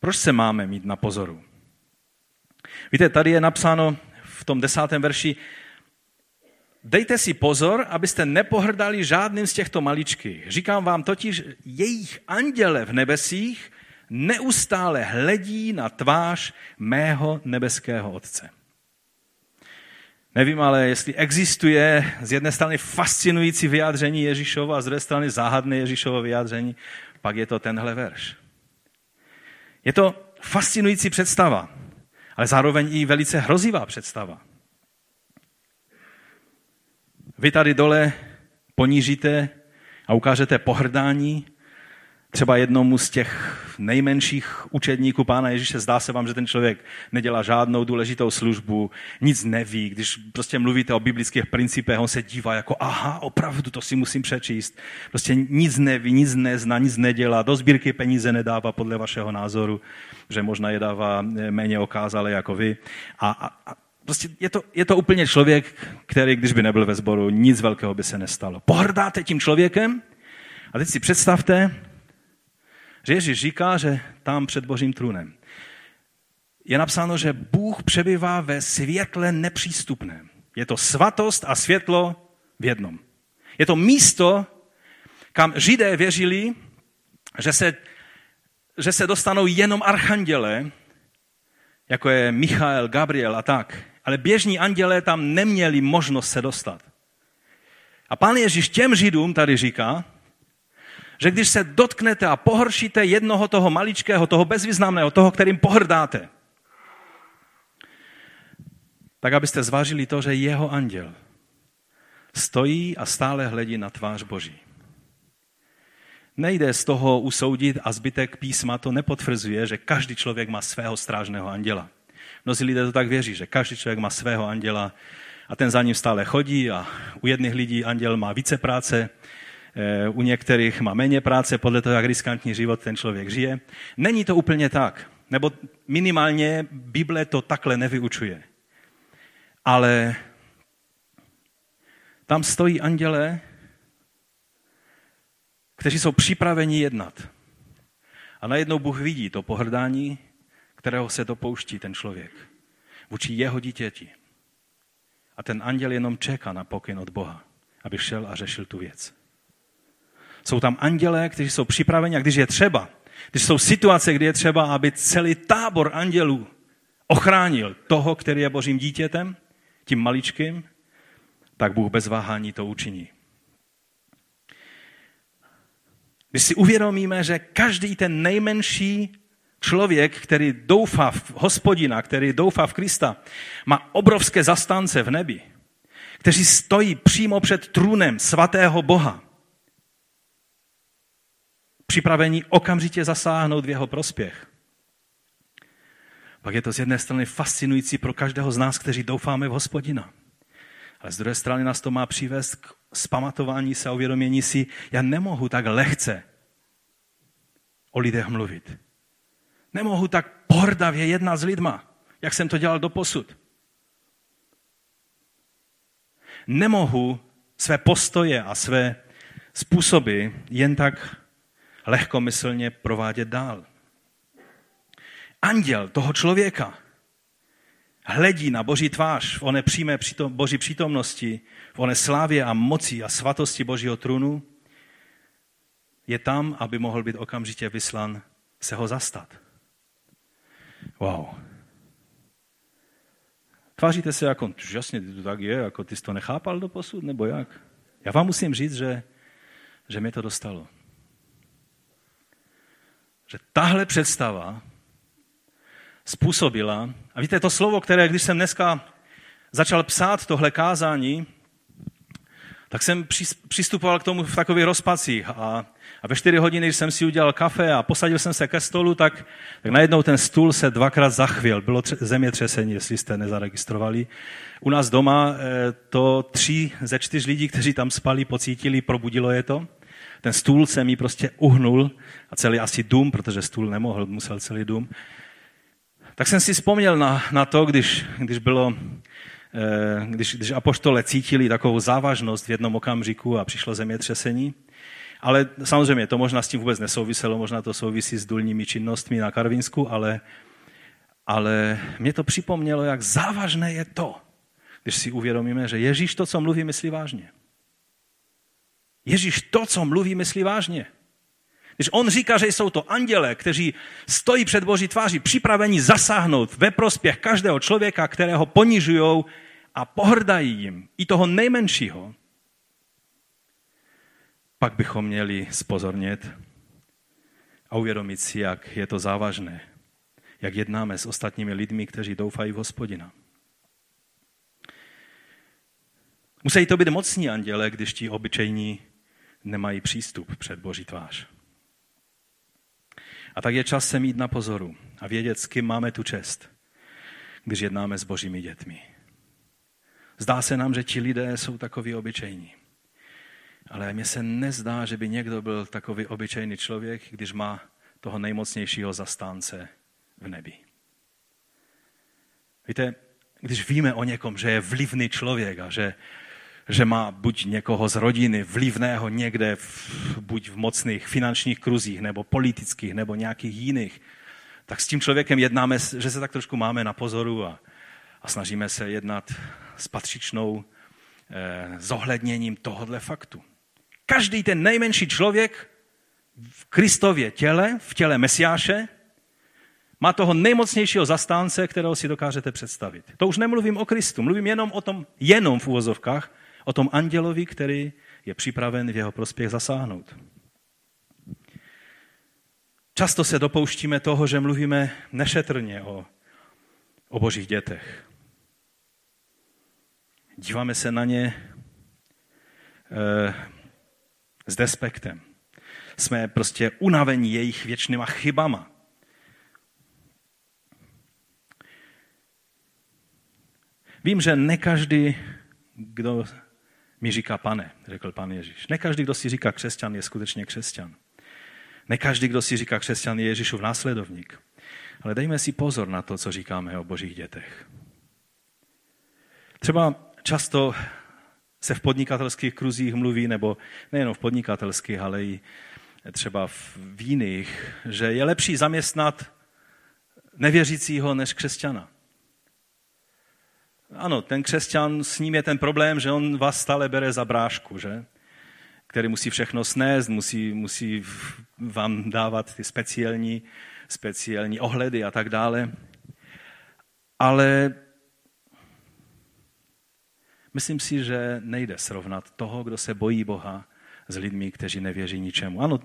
proč se máme mít na pozoru? Víte, tady je napsáno v tom desátém verši, dejte si pozor, abyste nepohrdali žádným z těchto maličkých. Říkám vám totiž, jejich anděle v nebesích neustále hledí na tvář mého nebeského Otce. Nevím, ale jestli existuje z jedné strany fascinující vyjádření Ježíšova a z druhé strany záhadné Ježíšovo vyjádření, pak je to tenhle verš. Je to fascinující představa, ale zároveň i velice hrozivá představa. Vy tady dole ponížíte a ukážete pohrdání třeba jednomu z těch nejmenších učedníků Pána Ježíše, zdá se vám, že ten člověk nedělá žádnou důležitou službu, nic neví, když prostě mluvíte o biblických principech, on se dívá jako, aha, opravdu, to si musím přečíst. Prostě nic neví, nic nezná, nic nedělá, do sbírky peníze nedává podle vašeho názoru, že možná je dává méně okázale jako vy. A, a, a prostě je to, je to úplně člověk, který, když by nebyl ve sboru, nic velkého by se nestalo. Pohrdáte tím člověkem a teď si představte, že Ježíš říká, že tam před božím trůnem je napsáno, že Bůh přebývá ve světle nepřístupném. Je to svatost a světlo v jednom. Je to místo, kam Židé věřili, že se že se dostanou jenom archanděle, jako je Michael, Gabriel a tak. Ale běžní andělé tam neměli možnost se dostat. A pán Ježíš těm židům tady říká, že když se dotknete a pohoršíte jednoho toho maličkého, toho bezvýznamného, toho, kterým pohrdáte, tak abyste zvážili to, že jeho anděl stojí a stále hledí na tvář Boží. Nejde z toho usoudit a zbytek písma to nepotvrzuje, že každý člověk má svého strážného anděla. Mnozí lidé to tak věří, že každý člověk má svého anděla a ten za ním stále chodí a u jedných lidí anděl má více práce, u některých má méně práce podle toho, jak riskantní život ten člověk žije. Není to úplně tak, nebo minimálně Bible to takhle nevyučuje. Ale tam stojí anděle, kteří jsou připraveni jednat. A najednou Bůh vidí to pohrdání, kterého se dopouští ten člověk vůči jeho dítěti. A ten anděl jenom čeká na pokyn od Boha, aby šel a řešil tu věc. Jsou tam andělé, kteří jsou připraveni a když je třeba, když jsou situace, kdy je třeba, aby celý tábor andělů ochránil toho, který je božím dítětem, tím maličkým, tak Bůh bez váhání to učiní. Když si uvědomíme, že každý ten nejmenší člověk, který doufá v hospodina, který doufá v Krista, má obrovské zastánce v nebi, kteří stojí přímo před trůnem svatého Boha, připravení okamžitě zasáhnout v jeho prospěch. Pak je to z jedné strany fascinující pro každého z nás, kteří doufáme v hospodina. Ale z druhé strany nás to má přivést k zpamatování se a uvědomění si, já nemohu tak lehce o lidech mluvit. Nemohu tak pohrdavě jednat s lidma, jak jsem to dělal do posud. Nemohu své postoje a své způsoby jen tak lehkomyslně provádět dál. Anděl toho člověka hledí na boží tvář v oné přímé boží přítomnosti, v oné slávě a moci a svatosti božího trůnu, je tam, aby mohl být okamžitě vyslan se ho zastat. Wow. Tváříte se jako, jasně, to tak je, jako ty jsi to nechápal do posud, nebo jak? Já vám musím říct, že, že mě to dostalo. Že tahle představa způsobila, a víte, to slovo, které, když jsem dneska začal psát tohle kázání, tak jsem přistupoval k tomu v takových rozpacích. A, a ve čtyři hodiny, když jsem si udělal kafe a posadil jsem se ke stolu, tak, tak najednou ten stůl se dvakrát zachvěl. Bylo tře- zemětřesení, jestli jste nezaregistrovali. U nás doma eh, to tři ze čtyř lidí, kteří tam spali, pocítili, probudilo je to. Ten stůl se mi prostě uhnul a celý asi dům, protože stůl nemohl, musel celý dům. Tak jsem si vzpomněl na, na to, když, když bylo Eh, když, když apoštole cítili takovou závažnost v jednom okamžiku a přišlo zemětřesení. Ale samozřejmě to možná s tím vůbec nesouviselo, možná to souvisí s důlními činnostmi na Karvinsku, ale, ale mě to připomnělo, jak závažné je to, když si uvědomíme, že Ježíš to, co mluví, myslí vážně. Ježíš to, co mluví, myslí vážně. Když on říká, že jsou to anděle, kteří stojí před Boží tváří, připraveni zasáhnout ve prospěch každého člověka, kterého ponižují a pohrdají jim, i toho nejmenšího, pak bychom měli spozornět a uvědomit si, jak je to závažné, jak jednáme s ostatními lidmi, kteří doufají v hospodina. Musí to být mocní anděle, když ti obyčejní nemají přístup před Boží tvář. A tak je čas se mít na pozoru a vědět, s kým máme tu čest, když jednáme s božími dětmi. Zdá se nám, že ti lidé jsou takový obyčejní. Ale mně se nezdá, že by někdo byl takový obyčejný člověk, když má toho nejmocnějšího zastánce v nebi. Víte, když víme o někom, že je vlivný člověk a že že má buď někoho z rodiny vlivného někde, v, buď v mocných finančních kruzích, nebo politických, nebo nějakých jiných, tak s tím člověkem jednáme, že se tak trošku máme na pozoru a, a snažíme se jednat s patřičnou eh, zohledněním tohohle faktu. Každý ten nejmenší člověk v Kristově těle, v těle Mesiáše, má toho nejmocnějšího zastánce, kterého si dokážete představit. To už nemluvím o Kristu, mluvím jenom o tom, jenom v úvozovkách, o tom andělovi, který je připraven v jeho prospěch zasáhnout. Často se dopouštíme toho, že mluvíme nešetrně o, o božích dětech. Díváme se na ně e, s despektem. Jsme prostě unavení jejich věčnýma chybama. Vím, že ne každý, kdo mi říká pane, řekl pan Ježíš. Ne každý, kdo si říká křesťan, je skutečně křesťan. Ne každý, kdo si říká křesťan, je Ježíšův následovník. Ale dejme si pozor na to, co říkáme o božích dětech. Třeba často se v podnikatelských kruzích mluví, nebo nejen v podnikatelských, ale i třeba v jiných, že je lepší zaměstnat nevěřícího než křesťana. Ano, ten křesťan, s ním je ten problém, že on vás stále bere za brášku, že? který musí všechno snést, musí, musí vám dávat ty speciální, speciální ohledy a tak dále. Ale myslím si, že nejde srovnat toho, kdo se bojí Boha, s lidmi, kteří nevěří ničemu. Ano,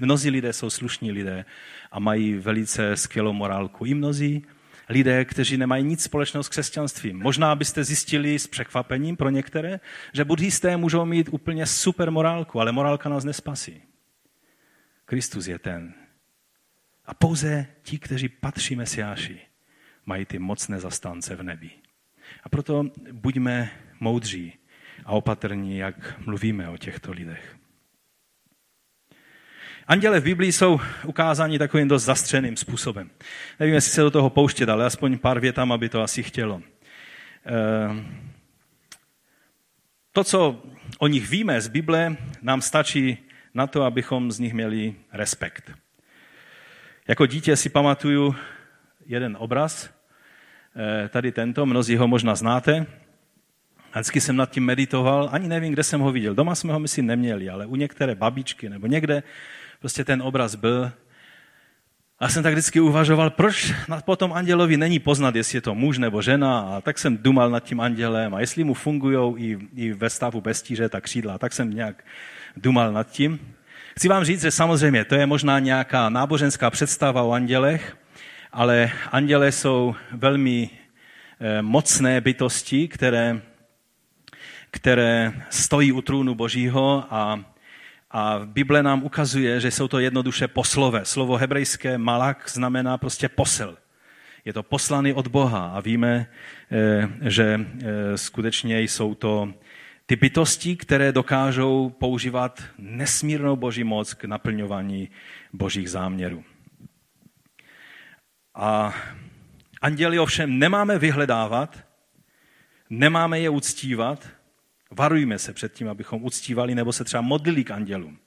mnozí lidé jsou slušní lidé a mají velice skvělou morálku. I mnozí lidé, kteří nemají nic společného s křesťanstvím. Možná byste zjistili s překvapením pro některé, že buddhisté můžou mít úplně super morálku, ale morálka nás nespasí. Kristus je ten. A pouze ti, kteří patří Mesiáši, mají ty mocné zastánce v nebi. A proto buďme moudří a opatrní, jak mluvíme o těchto lidech. Anděle v Biblii jsou ukázáni takovým dost zastřeným způsobem. Nevím, jestli se do toho pouštět, ale aspoň pár větám, aby to asi chtělo. Eh, to, co o nich víme z Bible, nám stačí na to, abychom z nich měli respekt. Jako dítě si pamatuju jeden obraz, eh, tady tento, mnozí ho možná znáte. A vždycky jsem nad tím meditoval, ani nevím, kde jsem ho viděl. Doma jsme ho myslím neměli, ale u některé babičky nebo někde prostě ten obraz byl. A jsem tak vždycky uvažoval, proč po tom andělovi není poznat, jestli je to muž nebo žena. A tak jsem dumal nad tím andělem a jestli mu fungují i, i ve stavu bez tíře ta křídla. Tak jsem nějak dumal nad tím. Chci vám říct, že samozřejmě to je možná nějaká náboženská představa o andělech, ale anděle jsou velmi eh, mocné bytosti, které, které stojí u trůnu Božího a a Bible nám ukazuje, že jsou to jednoduše poslové. Slovo hebrejské malak znamená prostě posel. Je to poslaný od Boha a víme, eh, že eh, skutečně jsou to ty bytosti, které dokážou používat nesmírnou boží moc k naplňování božích záměrů. A anděli ovšem nemáme vyhledávat, nemáme je uctívat, Varujme se před tím, abychom uctívali nebo se třeba modlili k andělům.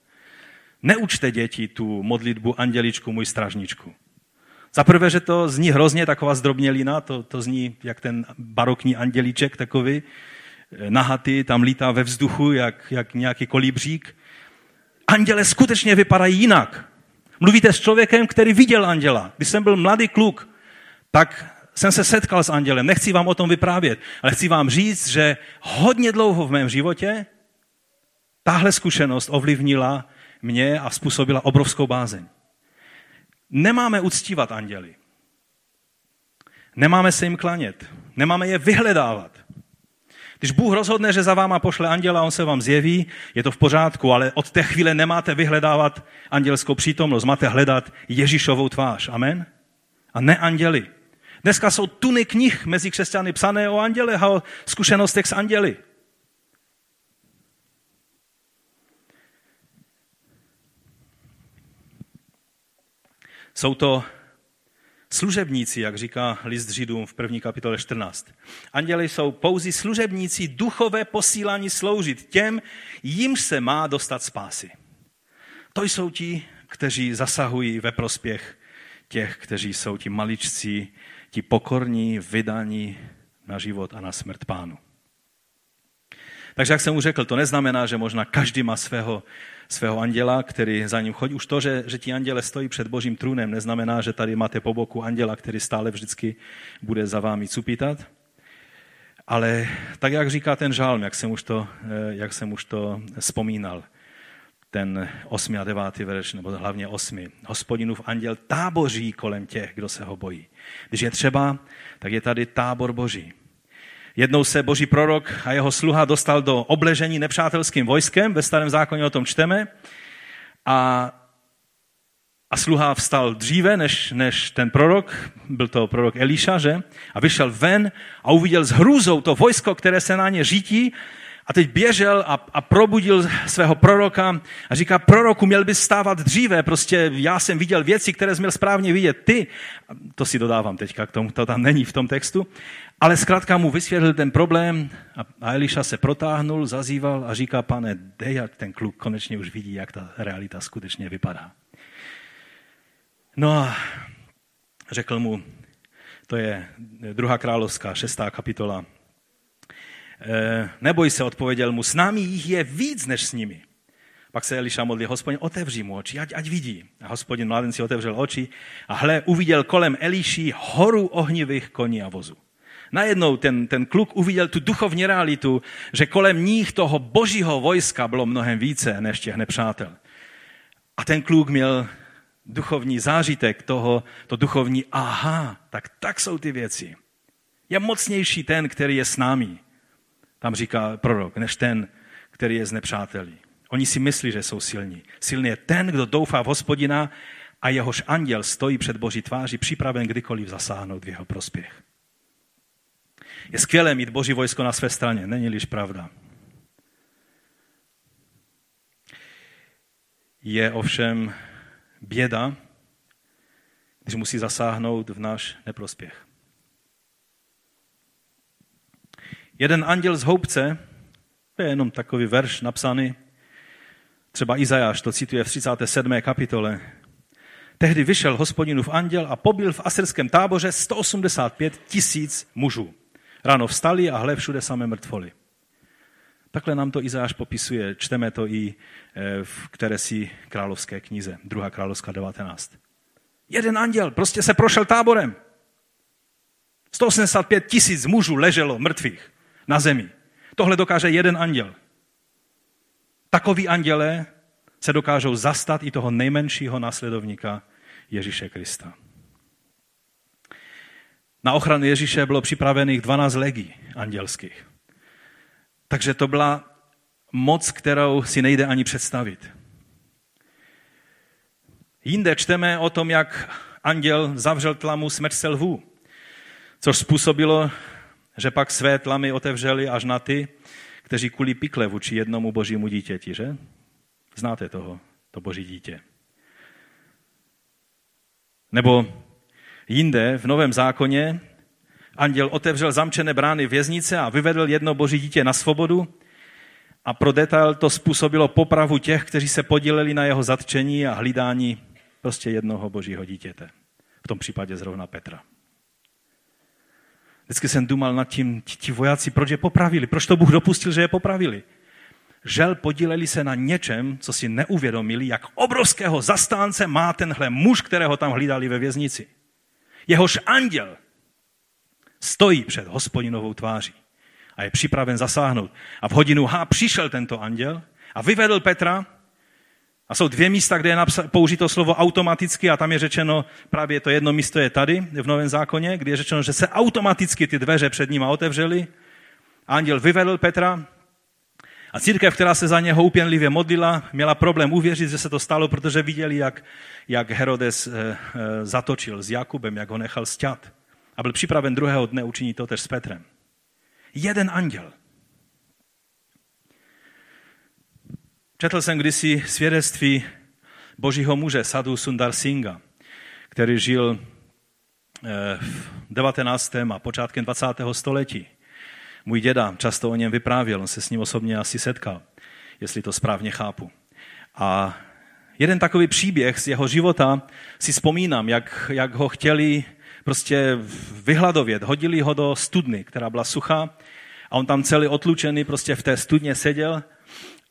Neučte děti tu modlitbu anděličku, můj stražničku. Za prvé, že to zní hrozně taková zdrobnělina, to, to zní jak ten barokní andělíček takový, eh, nahatý, tam lítá ve vzduchu, jak, jak nějaký kolibřík. Anděle skutečně vypadají jinak. Mluvíte s člověkem, který viděl anděla. Když jsem byl mladý kluk, tak jsem se setkal s andělem, nechci vám o tom vyprávět, ale chci vám říct, že hodně dlouho v mém životě tahle zkušenost ovlivnila mě a způsobila obrovskou bázeň. Nemáme uctívat anděly. Nemáme se jim klanět. Nemáme je vyhledávat. Když Bůh rozhodne, že za váma pošle anděla, on se vám zjeví, je to v pořádku, ale od té chvíle nemáte vyhledávat andělskou přítomnost, máte hledat Ježíšovou tvář. Amen? A ne anděli. Dneska jsou tuny knih mezi křesťany psané o andělech a o zkušenostech s anděli. Jsou to služebníci, jak říká list Židům v první kapitole 14. Anděli jsou pouze služebníci duchové posílání sloužit těm, jimž se má dostat spásy. To jsou ti, kteří zasahují ve prospěch těch, kteří jsou ti maličcí, ti pokorní, vydaní na život a na smrt pánu. Takže jak jsem mu řekl, to neznamená, že možná každý má svého, svého anděla, který za ním chodí. Už to, že, že ti anděle stojí před božím trůnem, neznamená, že tady máte po boku anděla, který stále vždycky bude za vámi cupítat. Ale tak, jak říká ten žálm, jak jsem už to, eh, jak jsem už to vzpomínal, ten 8. a 9. verš, nebo hlavně 8. Hospodinův anděl táboří kolem těch, kdo se ho bojí. Když je třeba, tak je tady tábor boží. Jednou se boží prorok a jeho sluha dostal do obležení nepřátelským vojskem, ve starém zákoně o tom čteme, a, a sluha vstal dříve než, než ten prorok, byl to prorok Elíša, že? A vyšel ven a uviděl s hrůzou to vojsko, které se na ně řítí a teď běžel a, a probudil svého proroka a říká, proroku, měl bys stávat dříve, prostě já jsem viděl věci, které jsi měl správně vidět ty. To si dodávám teďka k tomu, to tam není v tom textu. Ale zkrátka mu vysvětlil ten problém a Eliša se protáhnul, zazýval a říká, pane, dej, ať ten kluk konečně už vidí, jak ta realita skutečně vypadá. No a řekl mu, to je druhá královská, šestá kapitola, neboj se, odpověděl mu, s námi jich je víc než s nimi. Pak se Eliša modlil, hospodin, otevři mu oči, ať, ať vidí. A hospodin mladenci otevřel oči a hle, uviděl kolem Eliší horu ohnivých koní a vozu. Najednou ten, ten kluk uviděl tu duchovní realitu, že kolem nich toho božího vojska bylo mnohem více než těch nepřátel. A ten kluk měl duchovní zážitek toho, to duchovní aha, tak tak jsou ty věci. Je mocnější ten, který je s námi, tam říká prorok, než ten, který je z nepřátelí. Oni si myslí, že jsou silní. Silný je ten, kdo doufá v hospodina a jehož anděl stojí před boží tváří, připraven kdykoliv zasáhnout v jeho prospěch. Je skvělé mít boží vojsko na své straně, není-liž pravda. Je ovšem běda, když musí zasáhnout v náš neprospěch. Jeden anděl z houbce, to je jenom takový verš napsaný, třeba Izajáš to cituje v 37. kapitole. Tehdy vyšel hospodinův anděl a pobil v aserském táboře 185 tisíc mužů. Ráno vstali a hle všude samé mrtvoly. Takhle nám to Izajáš popisuje, čteme to i eh, v které si královské knize, druhá královská 19. Jeden anděl prostě se prošel táborem. 185 tisíc mužů leželo mrtvých na zemi. Tohle dokáže jeden anděl. Takoví anděle se dokážou zastat i toho nejmenšího následovníka Ježíše Krista. Na ochranu Ježíše bylo připravených 12 legí andělských. Takže to byla moc, kterou si nejde ani představit. Jinde čteme o tom, jak anděl zavřel tlamu smrť lvů, což způsobilo, že pak své tlamy otevřeli až na ty, kteří kuli pikle vůči jednomu božímu dítěti, že? Znáte toho, to boží dítě. Nebo jinde v Novém zákoně anděl otevřel zamčené brány věznice a vyvedl jedno boží dítě na svobodu a pro detail to způsobilo popravu těch, kteří se podíleli na jeho zatčení a hlídání prostě jednoho božího dítěte. V tom případě zrovna Petra. Vždycky jsem důmal nad tím, ti, ti vojáci, proč je popravili, proč to Bůh dopustil, že je popravili. Žel podíleli se na něčem, co si neuvědomili, jak obrovského zastánce má tenhle muž, kterého tam hlídali ve věznici. Jehož anděl stojí před hospodinovou tváří a je připraven zasáhnout. A v hodinu H přišel tento anděl a vyvedl Petra a jsou dvě místa, kde je použito slovo automaticky a tam je řečeno, právě to jedno místo je tady v Novém zákoně, kde je řečeno, že se automaticky ty dveře před ním otevřely. Anděl vyvedl Petra a církev, která se za něho upěnlivě modlila, měla problém uvěřit, že se to stalo, protože viděli, jak, jak Herodes e, e, zatočil s Jakubem, jak ho nechal stět. A byl připraven druhého dne učinit to tež s Petrem. Jeden anděl. Četl jsem kdysi svědectví božího muže Sadhu Sundar Singha, který žil eh, v 19. a počátkem 20. století. Můj děda často o něm vyprávěl, on se s ním osobně asi setkal, jestli to správně chápu. A jeden takový příběh z jeho života si vzpomínám, jak, jak ho chtěli prostě vyhladovět. Hodili ho do studny, která byla suchá A on tam celý otlučený prostě v té studně seděl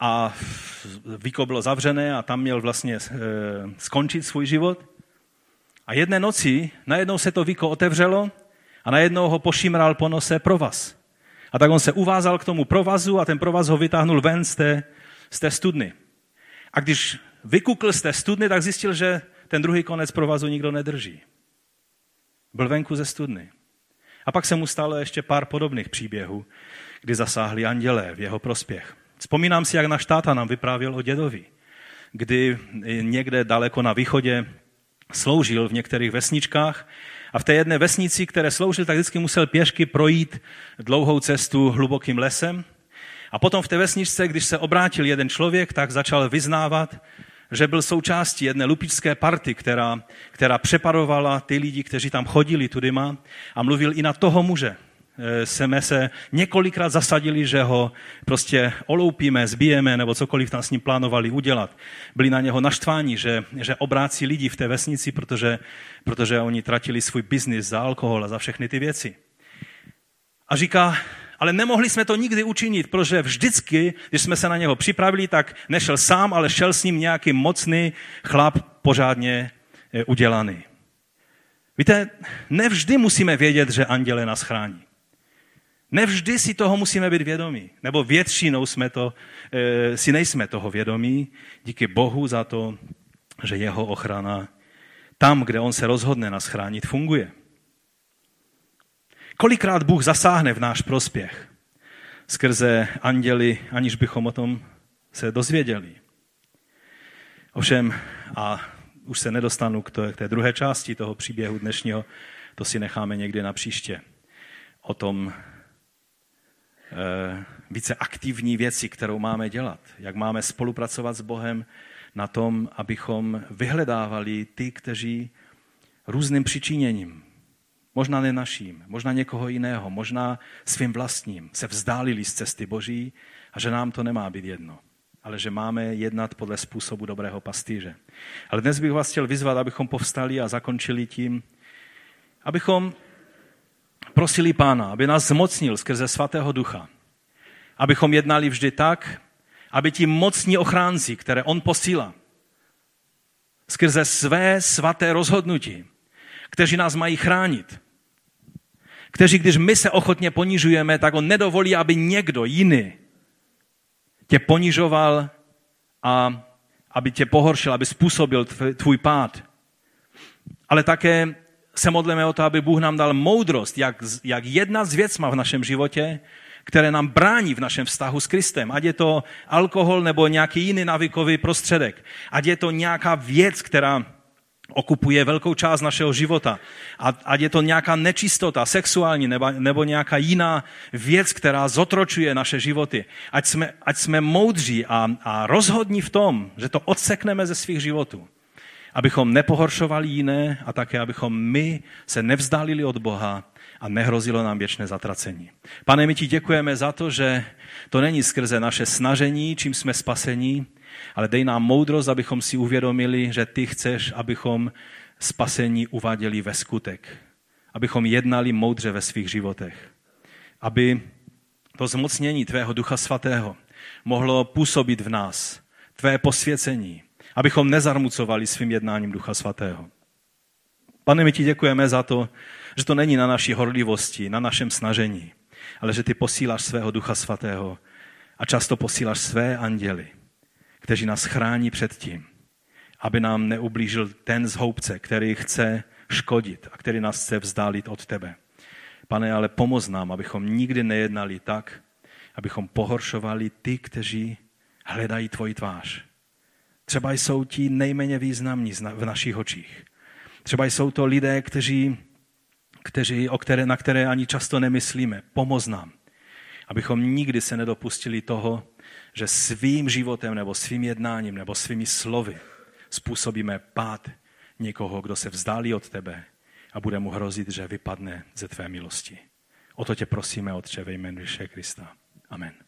a víko bylo zavřené a tam měl vlastně e, skončit svůj život. A jedné noci najednou se to víko otevřelo a najednou ho pošimral po nose provaz. A tak on se uvázal k tomu provazu a ten provaz ho vytáhnul ven z té, z té studny. A když vykukl z té studny, tak zjistil, že ten druhý konec provazu nikdo nedrží. Byl venku ze studny. A pak se mu stalo ještě pár podobných příběhů, kdy zasáhli andělé v jeho prospěch. Vzpomínám si, jak náš táta nám vyprávěl o dědovi, kdy někde daleko na východě sloužil v některých vesničkách a v té jedné vesnici, které sloužil, tak vždycky musel pěšky projít dlouhou cestu hlubokým lesem. A potom v té vesničce, když se obrátil jeden člověk, tak začal vyznávat, že byl součástí jedné lupičské party, která, která přeparovala ty lidi, kteří tam chodili tudyma a mluvil i na toho muže. Jsme se několikrát zasadili, že ho prostě oloupíme, zbijeme nebo cokoliv tam s ním plánovali udělat. Byli na něho naštváni, že, že obrácí lidi v té vesnici, protože, protože oni tratili svůj biznis za alkohol a za všechny ty věci. A říká, ale nemohli jsme to nikdy učinit, protože vždycky, když jsme se na něho připravili, tak nešel sám, ale šel s ním nějaký mocný chlap pořádně eh, udělaný. Víte, nevždy musíme vědět, že anděle nás chrání. Nevždy si toho musíme být vědomí. Nebo většinou jsme to, e, si nejsme toho vědomí. Díky Bohu za to, že jeho ochrana tam, kde on se rozhodne nás chránit, funguje. Kolikrát Bůh zasáhne v náš prospěch skrze anděli, aniž bychom o tom se dozvěděli. Ovšem, a už se nedostanu k té, druhé části toho příběhu dnešního, to si necháme někdy na příště. O tom více aktivní věci, kterou máme dělat. Jak máme spolupracovat s Bohem na tom, abychom vyhledávali ty, kteří různým přičiněním, Možná ne naším, možná někoho jiného, možná svým vlastním se vzdálili z cesty Boží a že nám to nemá být jedno, ale že máme jednat podle způsobu dobrého pastýře. Ale dnes bych vás chtěl vyzvat, abychom povstali a zakončili tím, abychom prosili Pána, aby nás zmocnil skrze svatého ducha, abychom jednali vždy tak, aby ti mocní ochránci, které on posílá, skrze své svaté rozhodnutí, kteří nás mají chránit, kteří, když my se ochotně ponižujeme, tak on nedovolí, aby někdo jiný tě ponižoval a aby tě pohoršil, aby způsobil tvůj pád. Ale také se modlíme o to, aby Bůh nám dal moudrost, jak, jak jedna z věcma v našem životě, které nám brání v našem vztahu s Kristem. Ať je to alkohol nebo nějaký jiný navykový prostředek. Ať je to nějaká věc, která okupuje velkou část našeho života. Ať je to nějaká nečistota, sexuální nebo, nebo nějaká jiná věc, která zotročuje naše životy. Ať jsme, ať jsme moudří a, a rozhodní v tom, že to odsekneme ze svých životů. Abychom nepohoršovali jiné a také, abychom my se nevzdálili od Boha a nehrozilo nám věčné zatracení. Pane, my ti děkujeme za to, že to není skrze naše snažení, čím jsme spasení, ale dej nám moudrost, abychom si uvědomili, že ty chceš, abychom spasení uváděli ve skutek. Abychom jednali moudře ve svých životech. Aby to zmocnění tvého ducha svatého mohlo působit v nás, tvé posvěcení, abychom nezarmucovali svým jednáním ducha svatého. Pane, my ti děkujeme za to, že to není na naší horlivosti, na našem snažení, ale že ty posíláš svého ducha svatého a často posíláš své anděly, kteří nás chrání před tím, aby nám neublížil ten zhoubce, který chce škodit a který nás chce vzdálit od tebe. Pane, ale pomoz nám, abychom nikdy nejednali tak, abychom pohoršovali ty, kteří hledají tvoji tvář. Třeba jsou ti nejméně významní v našich očích. Třeba jsou to lidé, kteří, kteří, o které, na které ani často nemyslíme. Pomoz nám, abychom nikdy se nedopustili toho, že svým životem nebo svým jednáním nebo svými slovy způsobíme pád někoho, kdo se vzdálí od tebe a bude mu hrozit, že vypadne ze tvé milosti. O to tě prosíme, Otče, ve jménu Krista. Amen.